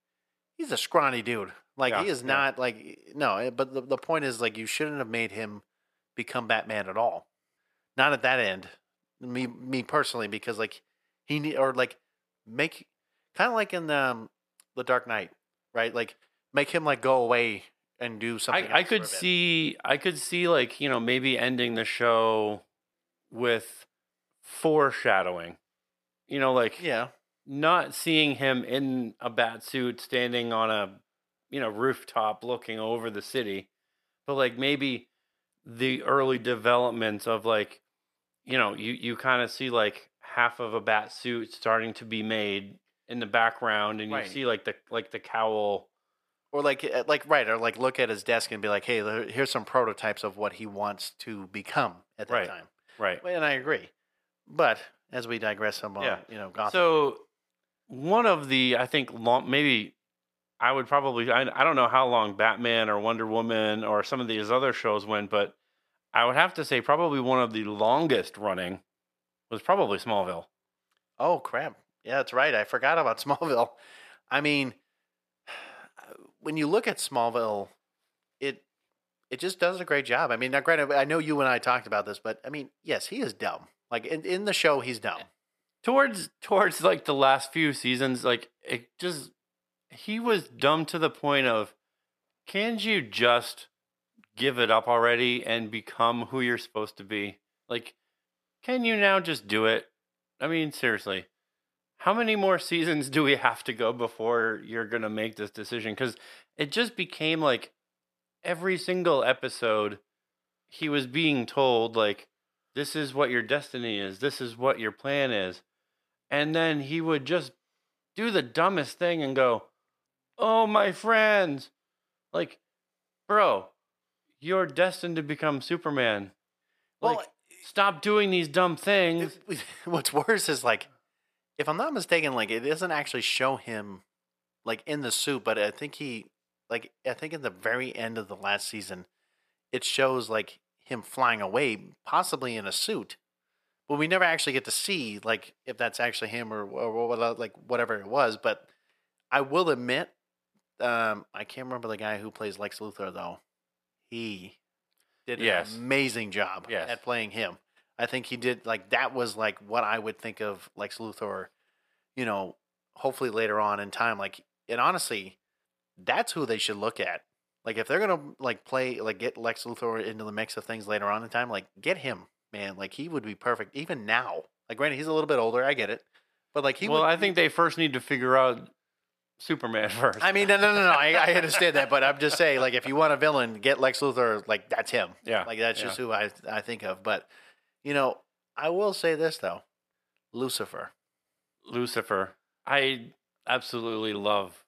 he's a scrawny dude. Like, he is yeah. not, like, no, eh, but the, the point is, like, you shouldn't have made him become Batman at all. Not at that end. Me me personally, because like he need or like make kind of like in the um, the Dark Knight, right? Like make him like go away and do something. I, I could see I could see like, you know, maybe ending the show with foreshadowing. You know, like Yeah, not seeing him in a bat suit standing on a you know rooftop looking over the city but like maybe the early developments of like you know you you kind of see like half of a bat suit starting to be made in the background and you see like the like the cowl or like eh, like right, or like look at his desk and be like, hey, here's some prototypes of what he wants to become at that Right. time. right And I agree, but as we digress some, Yeah. you know, Gotham. So one of the I think long maybe I would probably I, I don't know how long Batman or Wonder Woman or some of these other shows went, but I would have to say probably one of the longest running was probably Smallville. Oh crap! Yeah, that's right. I forgot about Smallville. I mean, when you look at Smallville, it it just does a great job. I mean, now granted, I know you and I talked about this, but I mean, yes, he is dumb. Like in, in the show, he's dumb. Towards towards like the last few seasons, like it just he was dumb to the point of can't you just give it up already and become who you're supposed to be? Like, can you now just do it? I mean, seriously, how many more seasons do we have to go before you're going to make this decision? Because it just became like every single episode, he was being told, like, this is what your destiny is, this is what your plan is. And then he would just do the dumbest thing and go, "Oh, my friends." Like, bro, you're destined to become Superman. Like, Well, stop doing these dumb things. What's worse is like, if I'm not mistaken, like it doesn't actually show him like in the suit, but I think he, like, I think at the very end of the last season, it shows like him flying away, possibly in a suit, but we never actually get to see like if that's actually him or, or, what like whatever it was. But I will admit, um, I can't remember the guy who plays Lex Luthor though. He did an Yes. amazing job Yes. at playing him. I think he did like that was like what I would think of Lex Luthor, you know, hopefully later on in time. Like and honestly, that's who they should look at. Like if they're gonna like play like get Lex Luthor into the mix of things later on in time, like get him, man. Like he would be perfect even now. Like granted, he's a little bit older, I get it. But like he well, would I think they first need to figure out Superman first. I mean, no, no, no, no. I, I understand that, but I'm just saying, like, if you want a villain, get Lex Luthor. Like, that's him. yeah, Like, that's yeah. just who I I think of. But you know, I will say this though, Lucifer. Lucifer. I absolutely love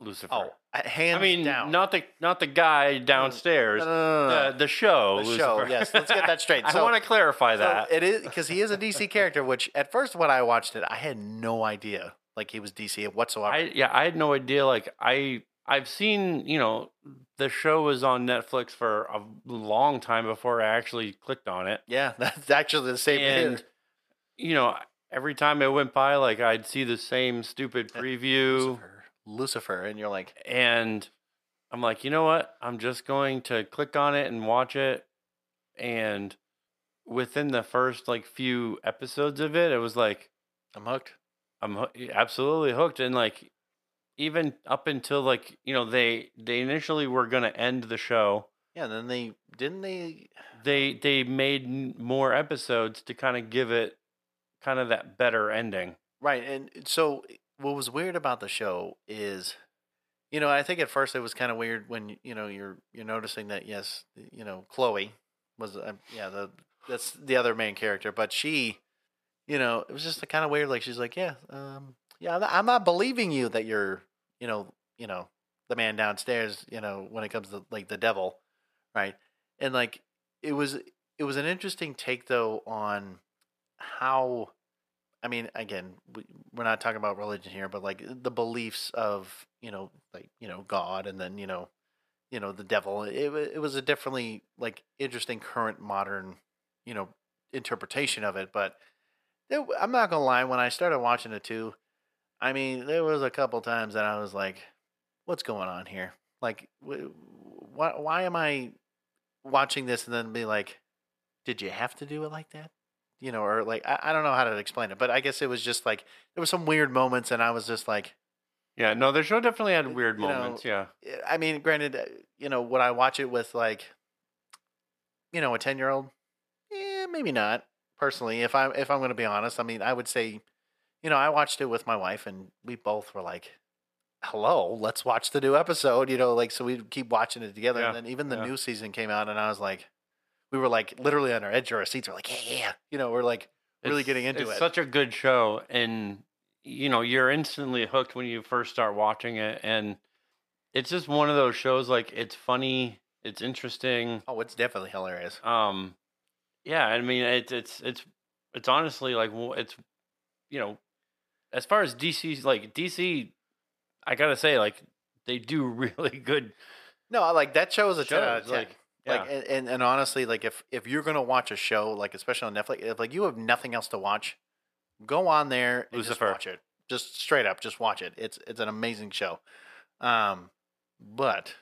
Lucifer. Oh, uh, hands I mean, down. not the not the guy downstairs. no, no, no. The, the show. The show, yes. Let's get that straight. I want to clarify So that. it is because he is a DC character. Which at first, when I watched it, I had no idea like he was DC whatsoever. I yeah, I had no idea. Like I I've seen you know the show was on Netflix for a long time before I actually clicked on it, yeah, that's actually the same. and you know every time it went by, like I'd see the same stupid preview, Lucifer, Lucifer, and you're like, and I'm like, you know what? I'm just going to click on it and watch it, and within the first like few episodes of it, it was like I'm hooked. I'm absolutely hooked, and like even up until like you know they they initially were gonna end the show. Yeah, and then they didn't they. They they made more episodes to kind of give it kind of that better ending. Right, and so what was weird about the show is, you know, I think at first it was kind of weird when you know you're you're noticing that yes, you know, Chloe was uh, yeah the that's the other main character, but she, you know, it was just a kind of weird. Like she's like, yeah, um, yeah, I'm not, I'm not believing you that you're, you know, you know, the man downstairs. You know, when it comes to like the devil, right? And like it was it was an interesting take though on how I mean, again, we, we're not talking about religion here, but like the beliefs of you know, like you know, God, and then you know, you know, the devil. It it was a differently like interesting current modern, you know, interpretation of it. But there, I'm not gonna lie, when I started watching it too, I mean, there was a couple times that I was like, "What's going on here? Like, wh- why why am I watching this?" And then be like, "Did you have to do it like that?" you know, or like I, I don't know how to explain it, but I guess it was just like there were some weird moments, and I was just like, Yeah, no, the show definitely had weird you know, moments. yeah, I mean, granted, uh, you know, would I watch it with like, you know, a ten year old? Yeah, maybe not. Personally, if I'm if I'm going to be honest, I mean, I would say, you know, I watched it with my wife, and we both were like, "Hello, let's watch the new episode." You know, like so we keep watching it together, Yeah, and then even the yeah. new season came out, and I was like, we were like literally on our edge of our seats. We're like, yeah, yeah, you know, we're like really It's- getting into it's it. Such a good show, and you know you're instantly hooked when you first start watching it, and it's just one of those shows. Like it's funny, it's interesting. Oh, it's definitely hilarious. Um, yeah, I mean it's it's it's it's honestly like it's you know as far as DC's like DC, I gotta say like they do really good No, I like that show is a ten out of ten. Like yeah, Like and, and, and honestly, like if if you're gonna watch a show, like especially on Netflix, if like you have nothing else to watch, go on there and Lucifer. just watch it. Just straight up, just watch it. It's it's an amazing show. Um, but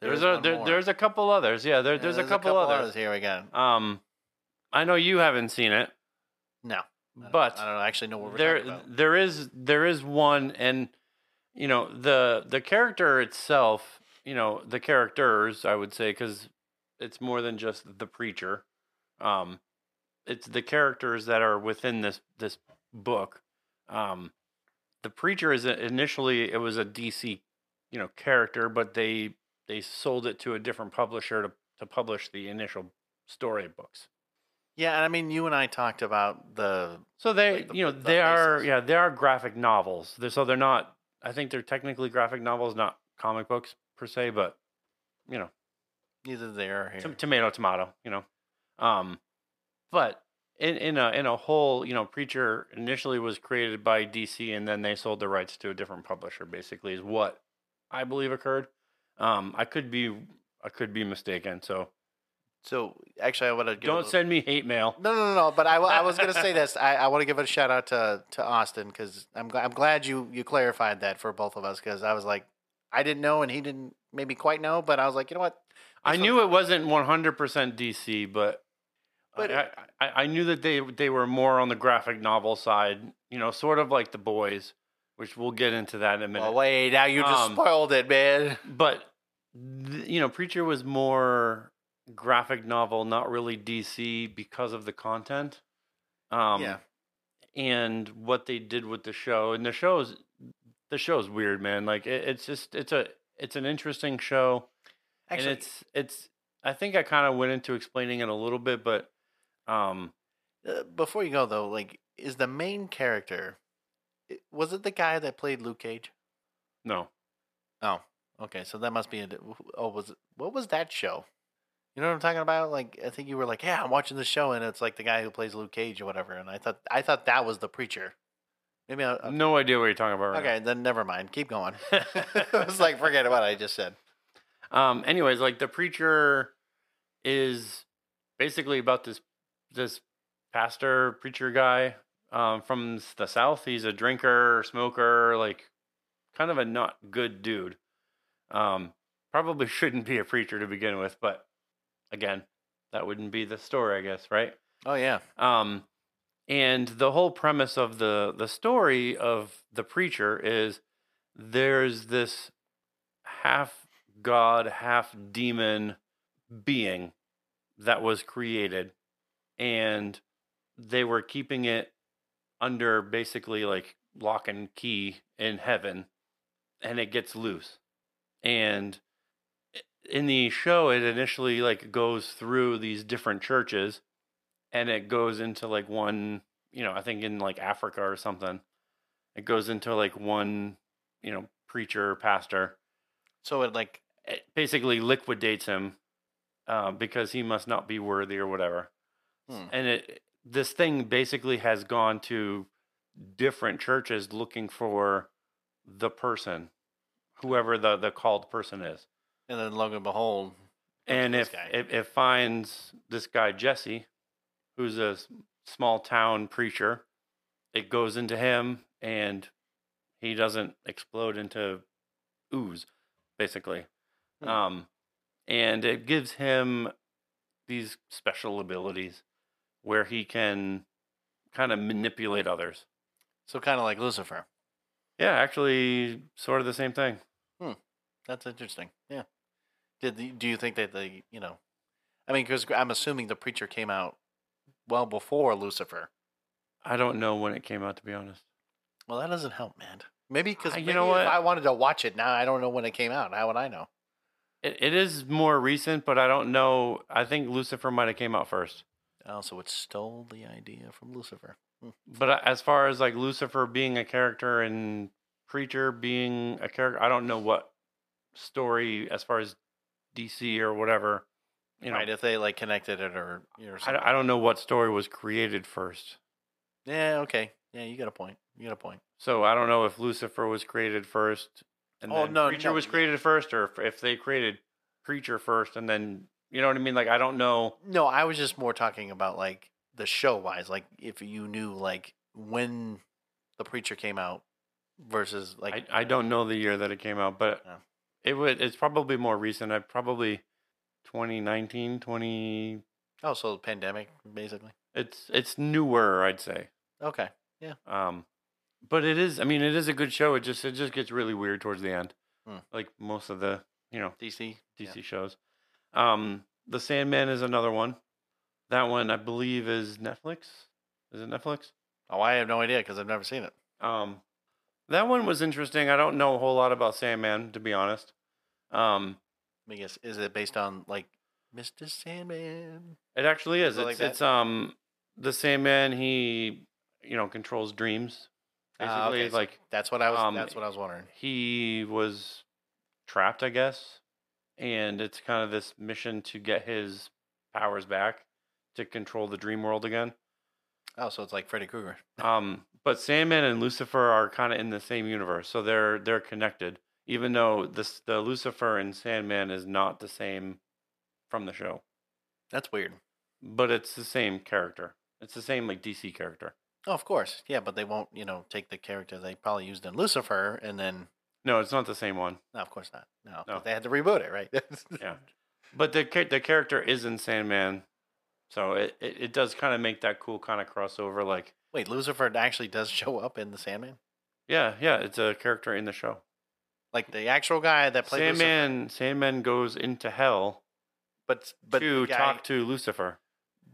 there's is a there, there's a couple others. Yeah, there, Yeah, there's, a couple, others. Here we go. Um, I know you haven't seen it, No, I but I don't actually know what we're there talking about. there is there is one and you know the the character itself you know the characters i would say because it's more than just the preacher um it's the characters that are within this this book. Um the preacher is a, initially it was a dc you know character but they they sold it to a different publisher to to publish the initial story books Yeah, and I mean, you and I talked about the So they, Like the- you know, the they are, basis. yeah, they are graphic novels. They're, so they're not. I think they're technically graphic novels, not comic books per se, but you know, neither they are here. Tom- tomato, tomato. You know, um, but in in a in a whole, you know, Preacher initially was created by DC, and then they sold the rights to a different publisher. Basically, is what I believe occurred. Um, I could be I could be mistaken. So So actually, I want to don't send me hate mail. No, no, no, no. But I, I was going to say this. I, I want to give a shout out to to Austin because I'm I'm glad you you clarified that for both of us because I was like I didn't know and he didn't maybe quite know, but I was like, you know what? I knew it wasn't 100% DC, but But- I, I, I knew that they they were more on the graphic novel side, you know, sort of like the boys, which we'll get into that in a minute. Well, wait, now you just Um, spoiled it, man. but th- you know, Preacher was more graphic novel, not really DC because of the content. Um, yeah, and what they did with the show, and the show's the show's weird, man. Like it, it's just it's a it's an interesting show actually, and it's it's I think I kind of went into explaining it a little bit, but um uh, before you go though, like, is the main character was it the guy that played Luke Cage? no. Oh, okay. So that must be a. Oh, was it? What was that show? You know what I'm talking about? Like, I think you were like, "Yeah, I'm watching the show," and it's like the guy who plays Luke Cage or whatever. And I thought, I thought that was the preacher. Maybe I. I- No idea what you're talking about right okay, then never mind. Keep going. I was like, forget what I just said. Um anyways, like the preacher is basically about this this pastor preacher guy um from the south. He's a drinker, smoker, like kind of a not good dude. Um probably shouldn't be a preacher to begin with, but again, that wouldn't be the story, I guess, right? Oh yeah, Um, and the whole premise of the the story of the preacher is there's this half god, half demon being that was created, and they were keeping it under basically like lock and key in heaven, and it gets loose, and in the show it initially like goes through these different churches and it goes into like one you know i think in like africa or something it goes into like one you know preacher or pastor. So it like it basically liquidates him uh, because he must not be worthy or whatever. Hmm. and it this thing basically has gone to different churches looking for the person whoever the the called person is and then lo and Behold. and this if it, it finds this guy Jesse, who's a small town preacher, it goes into him, and he doesn't explode into ooze, basically. Hmm. Um, and it gives him these special abilities where he can kind of manipulate others. so kind of like Lucifer. Yeah, actually, sort of the same thing. That's interesting. Yeah. Did the, do you think that the you know, I mean, because I'm assuming the preacher came out well before Lucifer. I don't know when it came out, to be honest. Well, that doesn't help, man. Maybe because you know if what? I wanted to watch it now. I don't know when it came out. How would I know? It, it is more recent, but I don't know. I think Lucifer might have came out first. Oh, so it stole the idea from Lucifer. Hmm. But uh, as far as like Lucifer being a character and Preacher being a character, I don't know what story as far as DC or whatever. You know, right? If they like connected it or you know, I. I don't know what story was created first. Yeah. Okay. Yeah, you got a point. You got a point. So I don't know if Lucifer was created first and Oh, then no, Preacher no. was created first, or if, if they created Preacher first and then you know what I mean. Like I don't know. No, I was just more talking about like the show wise. Like if you knew like when the preacher came out versus like I, I don't know the year that it came out, but Yeah. It would. It's probably more recent. I probably 2019, 20. oh, so the pandemic basically. It's it's newer, I'd say. Okay. Yeah. Um, but it is. I mean, it is a good show. It just it just gets really weird towards the end, Hmm. like most of the you know DC. DC Yeah. shows. Um, The Sandman is another one. That one I believe is Netflix. Is it Netflix? Oh, I have no idea because I've never seen it. Um, that one was interesting. I don't know a whole lot about Sandman to be honest. Um, I guess is it based on like Mr. Sandman. It actually is. Is it like It's, it's um the Sandman. He you know controls dreams. Basically, Ah, okay, so like That's what I was. um, that's what I was wondering. he was trapped, I guess, and it's kind of this mission to get his powers back to control the dream world again. Oh, so it's like Freddy Krueger. Um, but Sandman and Lucifer are kind of in the same universe, so they're they're connected. Even though this the Lucifer and Sandman is not the same from the show, That's weird. but it's the same character. It's the same like DC character. Oh, of course. Yeah, but they won't, you know, take the character they probably used in Lucifer and then. No, it's not the same one. No, of course not. No, No. they had to reboot it, right? Yeah. But the the character is in Sandman, so it, it, it does kind of make that cool kind of crossover. Like, Wait, Lucifer actually does show up in the Sandman, yeah, yeah, it's a character in the show. Like the actual guy that played Lucifer, Sandman Sandman goes into hell but but to guy, talk to Lucifer.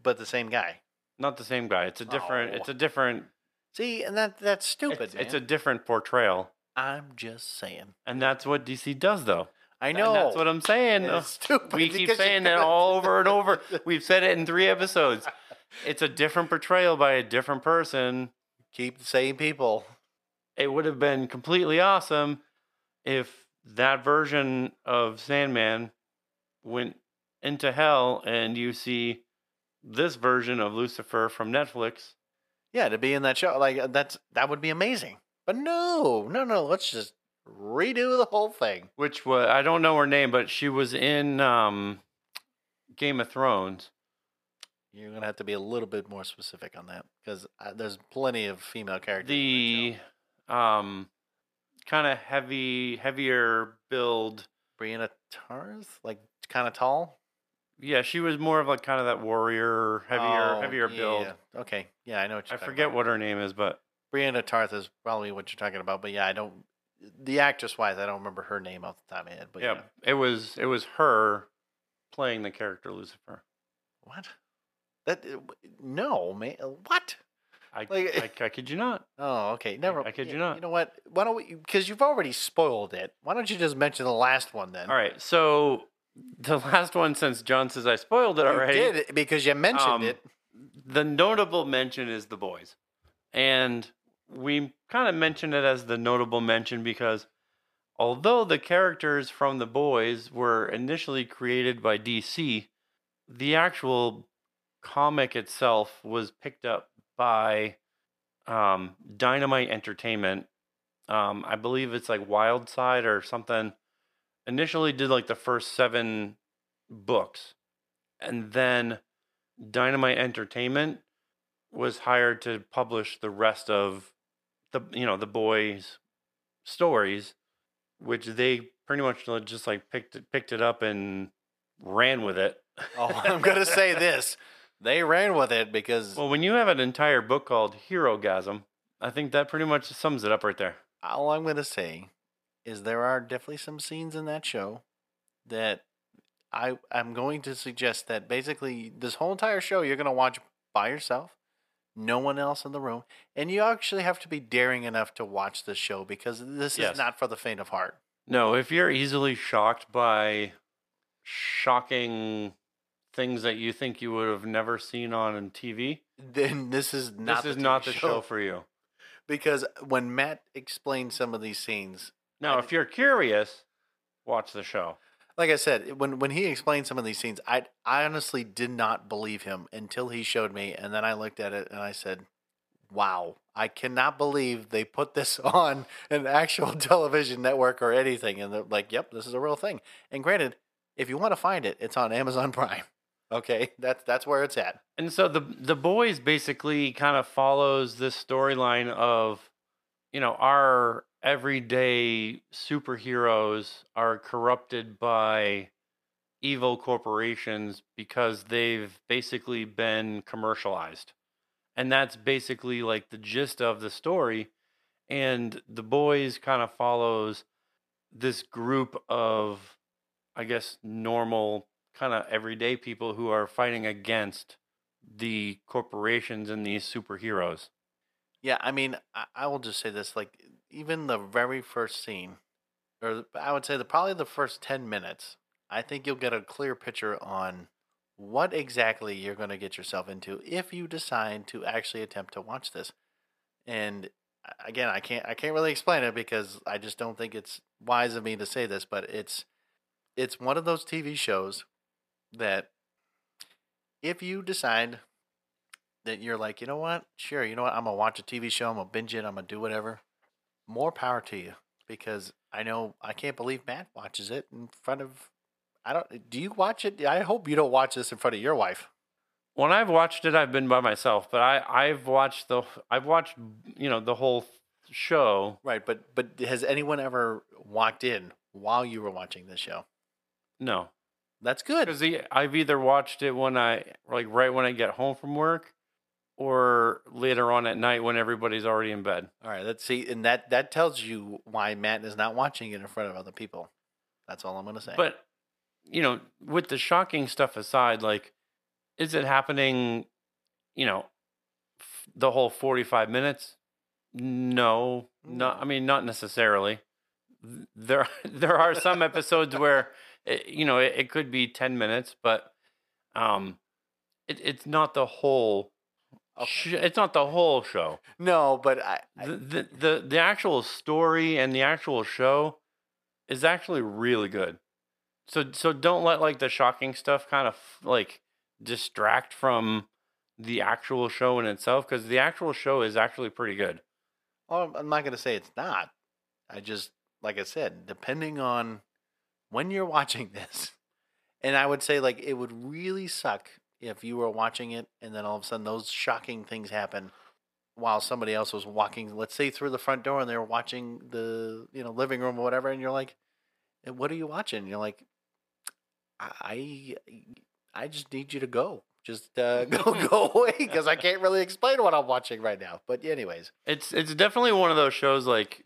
but the same guy. Not the same guy. It's a different. Oh. It's a oh. different. See, and that that's stupid. It's, it's a different portrayal, I'm just saying. and that's what DC does, though. I And know. that's what I'm saying. It's stupid. we keep saying that all over and over. We've said it in three episodes. It's a different portrayal by a different person. Keep the same people. It would have been completely awesome if that version of Sandman went into hell and you see this version of Lucifer from Netflix. Yeah, to be in that show, like that's that would be amazing. But no, no, no. Let's just redo the whole thing. Which was I don't know her name, but she was in um, Game of Thrones. You're gonna have to be a little bit more specific on that because uh, there's plenty of female characters. The show. um, kind of heavy, heavier build. Brienne of Tarth, like kind of tall, Yeah, she was more of like kind of that warrior, heavier, Oh, heavier build. yeah. Okay, yeah, I know. What I forget about. what her name is, but Brienne of Tarth is probably what you're talking about. But yeah, I don't. The actress wise, I don't remember her name off the top of my head. But yeah, yeah, it was it was her playing the character Lucifer. what? That uh, no man. What? I, Like- I, I kid you not. Oh, okay. Never. I kid you y- not. You know what? Why don't we? Because you've already spoiled it. Why don't you just mention the last one then? All right, so the last one, since John says I spoiled it You already, did because you mentioned Um, it. the notable mention is the boys, and we kind of mention it as the notable mention because although the characters from the boys were initially created by DC, the actual comic itself was picked up by um, Dynamite Entertainment. Um, I believe it's like Wildside or something. Initially, did like the first seven books, and then Dynamite Entertainment was hired to publish the rest of the you know the boys' stories, which they pretty much just like picked it, picked it up and ran with it. Oh, I'm gonna say this. They ran with it because Well, when you have an entire book called Herogasm, I think that pretty much sums it up right there. all I'm gonna say is there are definitely some scenes in that show that I I'm going to suggest that basically this whole entire show you're gonna watch by yourself, no one else in the room, and you actually have to be daring enough to watch this show because this Yes. is not for the faint of heart. No, if you're easily shocked by shocking things that you think you would have never seen on TV, Then this is not this is the not the show for you. because when Matt explained some of these scenes, Now, if you're curious, watch the show. like I said, when when he explained some of these scenes, I I honestly did not believe him until he showed me, and then I looked at it and I said, "Wow, I cannot believe they put this on an actual television network or anything." And they're like, "Yep, this is a real thing." And granted, if you want to find it, it's on Amazon Prime. Okay, that's that's where it's at. And so the the boys basically kind of follows this storyline of, you know, our everyday superheroes are corrupted by evil corporations because they've basically been commercialized. And that's basically like the gist of the story. And the boys kind of follows this group of, I guess, normal kind of everyday people who are fighting against the corporations and these superheroes. Yeah, I mean, I, I will just say this: like, even the very first scene, or I would say the probably the first ten minutes, I think you'll get a clear picture on what exactly you're going to get yourself into if you decide to actually attempt to watch this. And again, I can't I can't really explain it because I just don't think it's wise of me to say this, but it's it's one of those TV shows that if you decide that you're like, you know what, sure, you know what, I'm gonna watch a TV show, I'm gonna binge it, I'm gonna do whatever. More power to you because I know I can't believe Matt watches it in front of. I don't. Do you watch it? I hope you don't watch this in front of your wife. When I've watched it, I've been by myself, but I I've watched the I've watched you know the whole show. Right, but but has anyone ever walked in while you were watching this show? No, That's good. because I've either watched it when I like right when I get home from work, or later on at night when everybody's already in bed. All right, let's see, and that that tells you why Matt is not watching it in front of other people. That's all I'm gonna say. But you know, with the shocking stuff aside, like, is it happening? You know, f- the whole forty-five minutes? No, not. I mean, not necessarily. There, there are some episodes where, it, you know, it, it could be ten minutes, but um, it, it's not the whole. Sh- it's not the whole show. no, but I, I The, the the the actual story and the actual show is actually really good. So so don't let like the shocking stuff kind of like distract from the actual show in itself because the actual show is actually pretty good. well, I'm not gonna say it's not. I just like I said, depending on when you're watching this, and I would say like it would really suck if you were watching it and then all of a sudden those shocking things happen while somebody else was walking, let's say through the front door and they were watching the you know living room or whatever, and you're like, "Eh, "What are you watching?" And you're like, "I, I just need you to go, just uh, go go away because I can't really explain what I'm watching right now." But anyways, It's it's definitely one of those shows like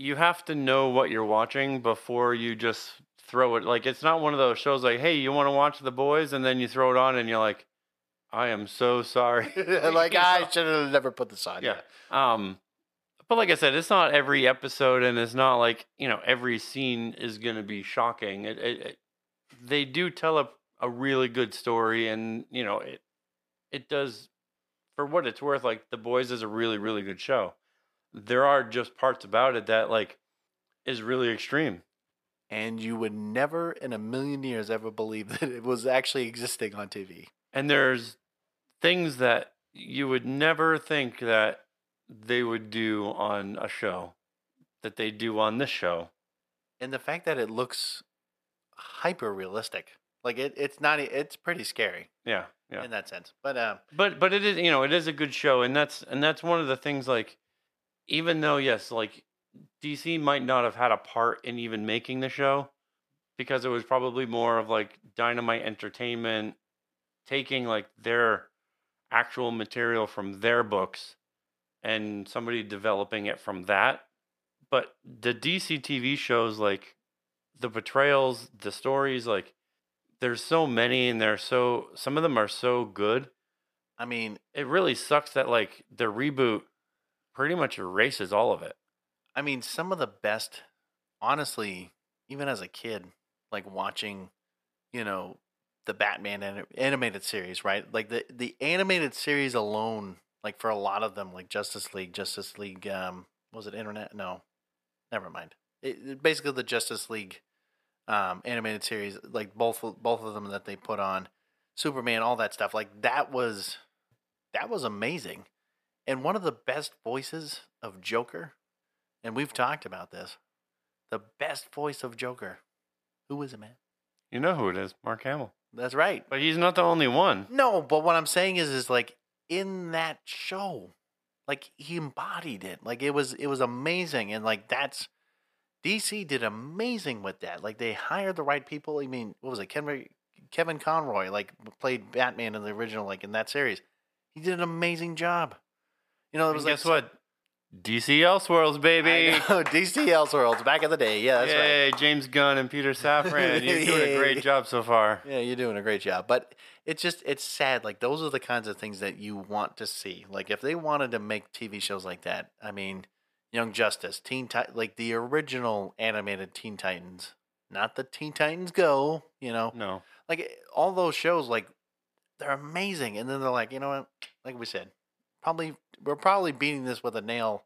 you have to know what you're watching before you just throw it. Like it's not one of those shows like, hey, you want to watch The Boys, and then you throw it on and you're like, I am so sorry. like I should have never put this on. Yeah. Um, but like I said, it's not every episode, and it's not like you know every scene is going to be shocking. It, it, it they do tell a a really good story, and you know it it does for what it's worth. Like The Boys is a really really good show. There are just parts about it that like is really extreme. And you would never in a million years ever believe that it was actually existing on TV. and there's things that you would never think that they would do on a show that they do on this show. And the fact that it looks hyper realistic, like it, it's not, it's pretty scary Yeah, yeah. in that sense. But um, But but it is you know it is a good show, and that's and that's one of the things like even though yes like DC might not have had a part in even making the show because it was probably more of like Dynamite Entertainment taking like their actual material from their books and somebody developing it from that. But the DC TV shows like the portrayals, the stories like there's so many and they're so some of them are so good I mean, it really sucks that like the reboot pretty much erases all of it. I mean, some of the best, honestly, even as a kid, like watching, you know, the Batman anim- animated series, right? Like the the animated series alone, like for a lot of them, like Justice League, Justice League, um, was it Internet? No, never mind. It, it- basically, the Justice League um, animated series, like both both of them that they put on, Superman, all that stuff, like that was that was amazing, and one of the best voices of Joker and we've talked about this. The best voice of Joker. Who is it, man? You know who it is, Mark Hamill. That's right. But he's not the only one. No, but what I'm saying is, is like in that show, like he embodied it. Like it was, it was amazing, and like that's DC did amazing with that. Like they hired the right people. I mean, what was it? Kevin Kevin Conroy like played Batman in the original, like in that series. He did an amazing job. You know, it And was guess like what? DC Elseworlds, baby. DC Elseworlds back in the day. Yeah, that's right. James Gunn and Peter Safran. You're doing a great job so far. Yeah, you're doing a great job. But it's just it's sad. Like those are the kinds of things that you want to see. Like if they wanted to make TV shows like that, I mean, Young Justice, Teen Ti- like the original animated Teen Titans, not the Teen Titans Go. You know, No. like all those shows, like they're amazing. And then they're like, you know what? Like we said, probably we're probably beating this with a nail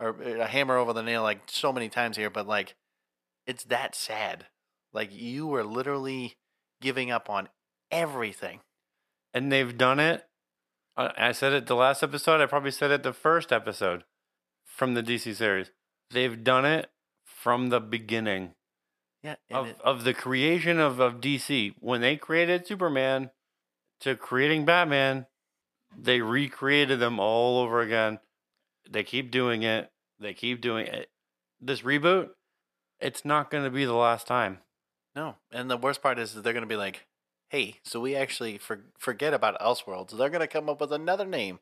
or a hammer over the nail like so many times here, but like it's that sad. Like you were literally giving up on everything. And they've done it. I I said it the last episode. I probably said it the first episode from the DC series. They've done it from the beginning Yeah, of, it- of the creation of, of DC. When they created Superman to creating Batman, they recreated them all over again. They keep doing it. They keep doing it. This reboot, it's not going to be the last time. No, and the worst part is that they're going to be like, "Hey, so we actually for, forget about Elseworlds. They're going to come up with another name.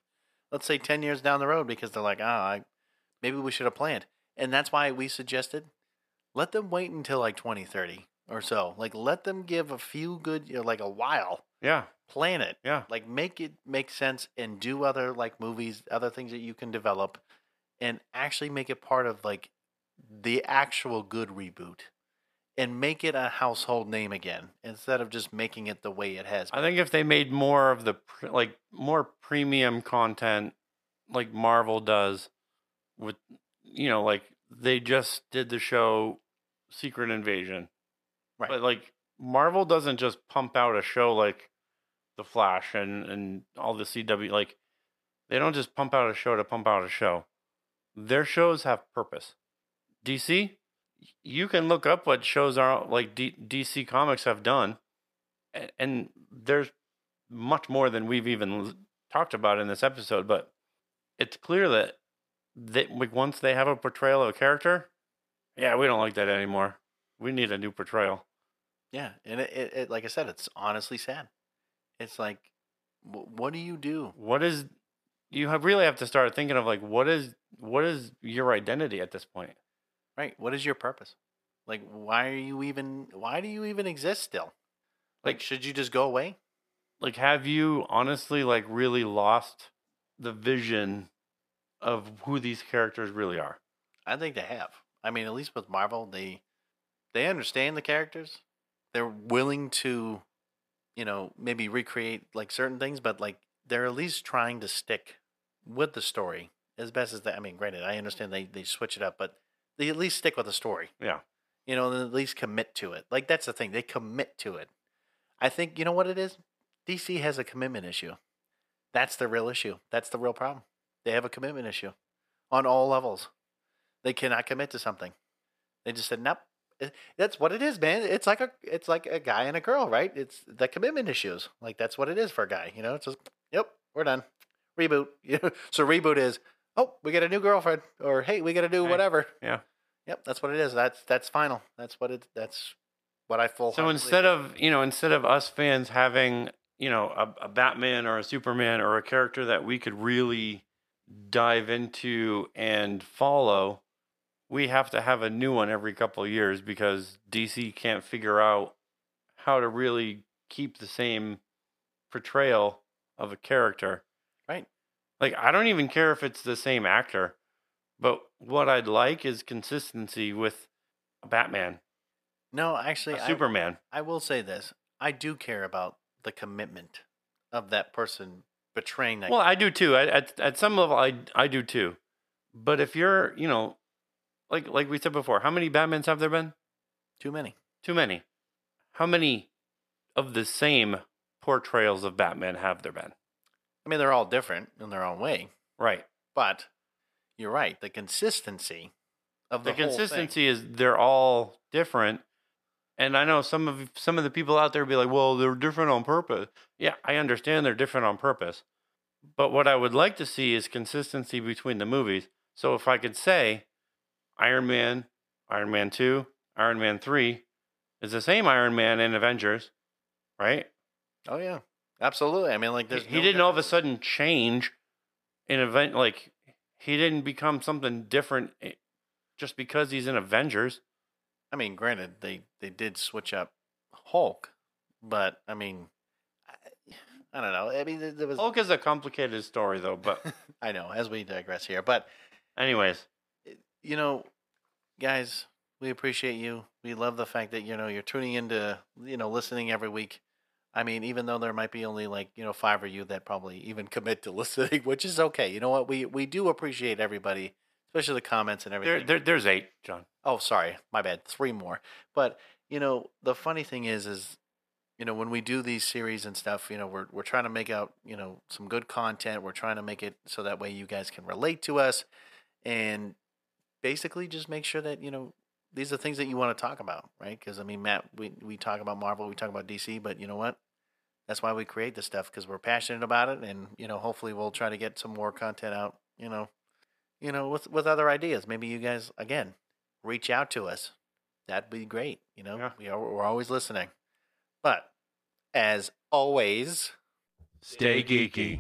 Let's say ten years down the road because they're like, ah, I, maybe we should have planned." And that's why we suggested let them wait until like twenty thirty or so. Like, let them give a few good, you know, like a while, Yeah, plan it, yeah. like make it make sense, and do other like movies, other things that you can develop, and actually make it part of like the actual good reboot and make it a household name again instead of just making it the way it has. I think if they made more of the pr- like more premium content, like Marvel does, with you know, like they just did the show Secret Invasion, Right. But like Marvel doesn't just pump out a show like The Flash and and all the CW. Like they don't just pump out a show to pump out a show. Their shows have purpose. DC, you can look up what shows are like D- DC Comics have done, a- and there's much more than we've even talked about in this episode. But it's clear that that like once they have a portrayal of a character, yeah, we don't like that anymore. We need a new portrayal. yeah, and it, it, it, like I said, it's honestly sad. It's like, what do you do? What is you have really have to start thinking of like what is what is your identity at this point? Right? What is your purpose? Like, why are you even? Why do you even exist still? Like, Like- should you just go away? Like have you honestly like really lost the vision of who these characters really are? I think they have. I mean, at least with Marvel, they they understand the characters. They're willing to, you know, maybe recreate like certain things, but like they're at least trying to stick with the story as best as they. I mean, granted, I understand they they switch it up, but they at least stick with the story. Yeah. You know, and at least commit to it. Like that's the thing; they commit to it. I think you know what it is. DC has a commitment issue. That's the real issue. That's the real problem. They have a commitment issue on all levels. They cannot commit to something. They just said, "Nope." It- That's what it is, man. It's like a it's like a guy and a girl, right? It's the commitment issues. Like that's what it is for a guy. You know, it's just, "Yep, we're done." Reboot. so reboot is, "Oh, we got a new girlfriend," or "Hey, we got to do whatever." yeah. Yep, that's what it is. That's that's final. That's what it. That's what I full. So instead of you know instead of us fans having you know a, a Batman or a Superman or a character that we could really dive into and follow, we have to have a new one every couple of years because DC can't figure out how to really keep the same portrayal of a character. Right. Like I don't even care if it's the same actor, but what I'd like is consistency with a Batman, no, actually, a I, Superman. I will say this: I do care about the commitment of that person betraying that. Well, I do too. I, at at some level, I I do too. But if you're, you know, like like we said before, how many Batmans have there been? too many. Too many. How many of the same portrayals of Batman have there been? I mean, they're all different in their own way, Right. but you're right. The consistency of the, The, consistency is they're all different. And I know some of some of the people out there be like, "Well, they're different on purpose." Yeah, I understand they're different on purpose. But what I would like to see is consistency between the movies. So if I could say Iron Man, Iron Man 2, Iron Man 3 is the same Iron Man in Avengers, right? Oh yeah, absolutely. I mean, like He, there's he no didn't all of a sudden change in event like he didn't become something different eh, just because he's in Avengers. I mean, granted, they they did switch up Hulk, but I mean, I, I don't know. I mean, there was. Hulk is a complicated story though, but I know. As we digress here, but anyways, you know, guys, We appreciate you. We love the fact that you know you're tuning into you know listening every week. I mean, even though there might be only like you know five of you that probably even commit to listening, which is okay. You know what? We we do appreciate everybody, especially the comments and There, everything. there, there's eight, John. Oh, sorry, my bad. Three more. But you know, the funny thing is, is you know, when we do these series and stuff, you know, we're we're trying to make out you know some good content. We're trying to make it so that way you guys can relate to us, and basically just make sure that you know these are things that you want to talk about, right? Because I mean, Matt, we we talk about Marvel, we talk about DC, but you know what? That's why we create this stuff because we're passionate about it, and you know, hopefully, we'll try to get some more content out. You know, you know, with with other ideas. Maybe you guys again reach out to us. That'd be great. You know, Yeah. we are we're always listening. But as always, Stay geeky.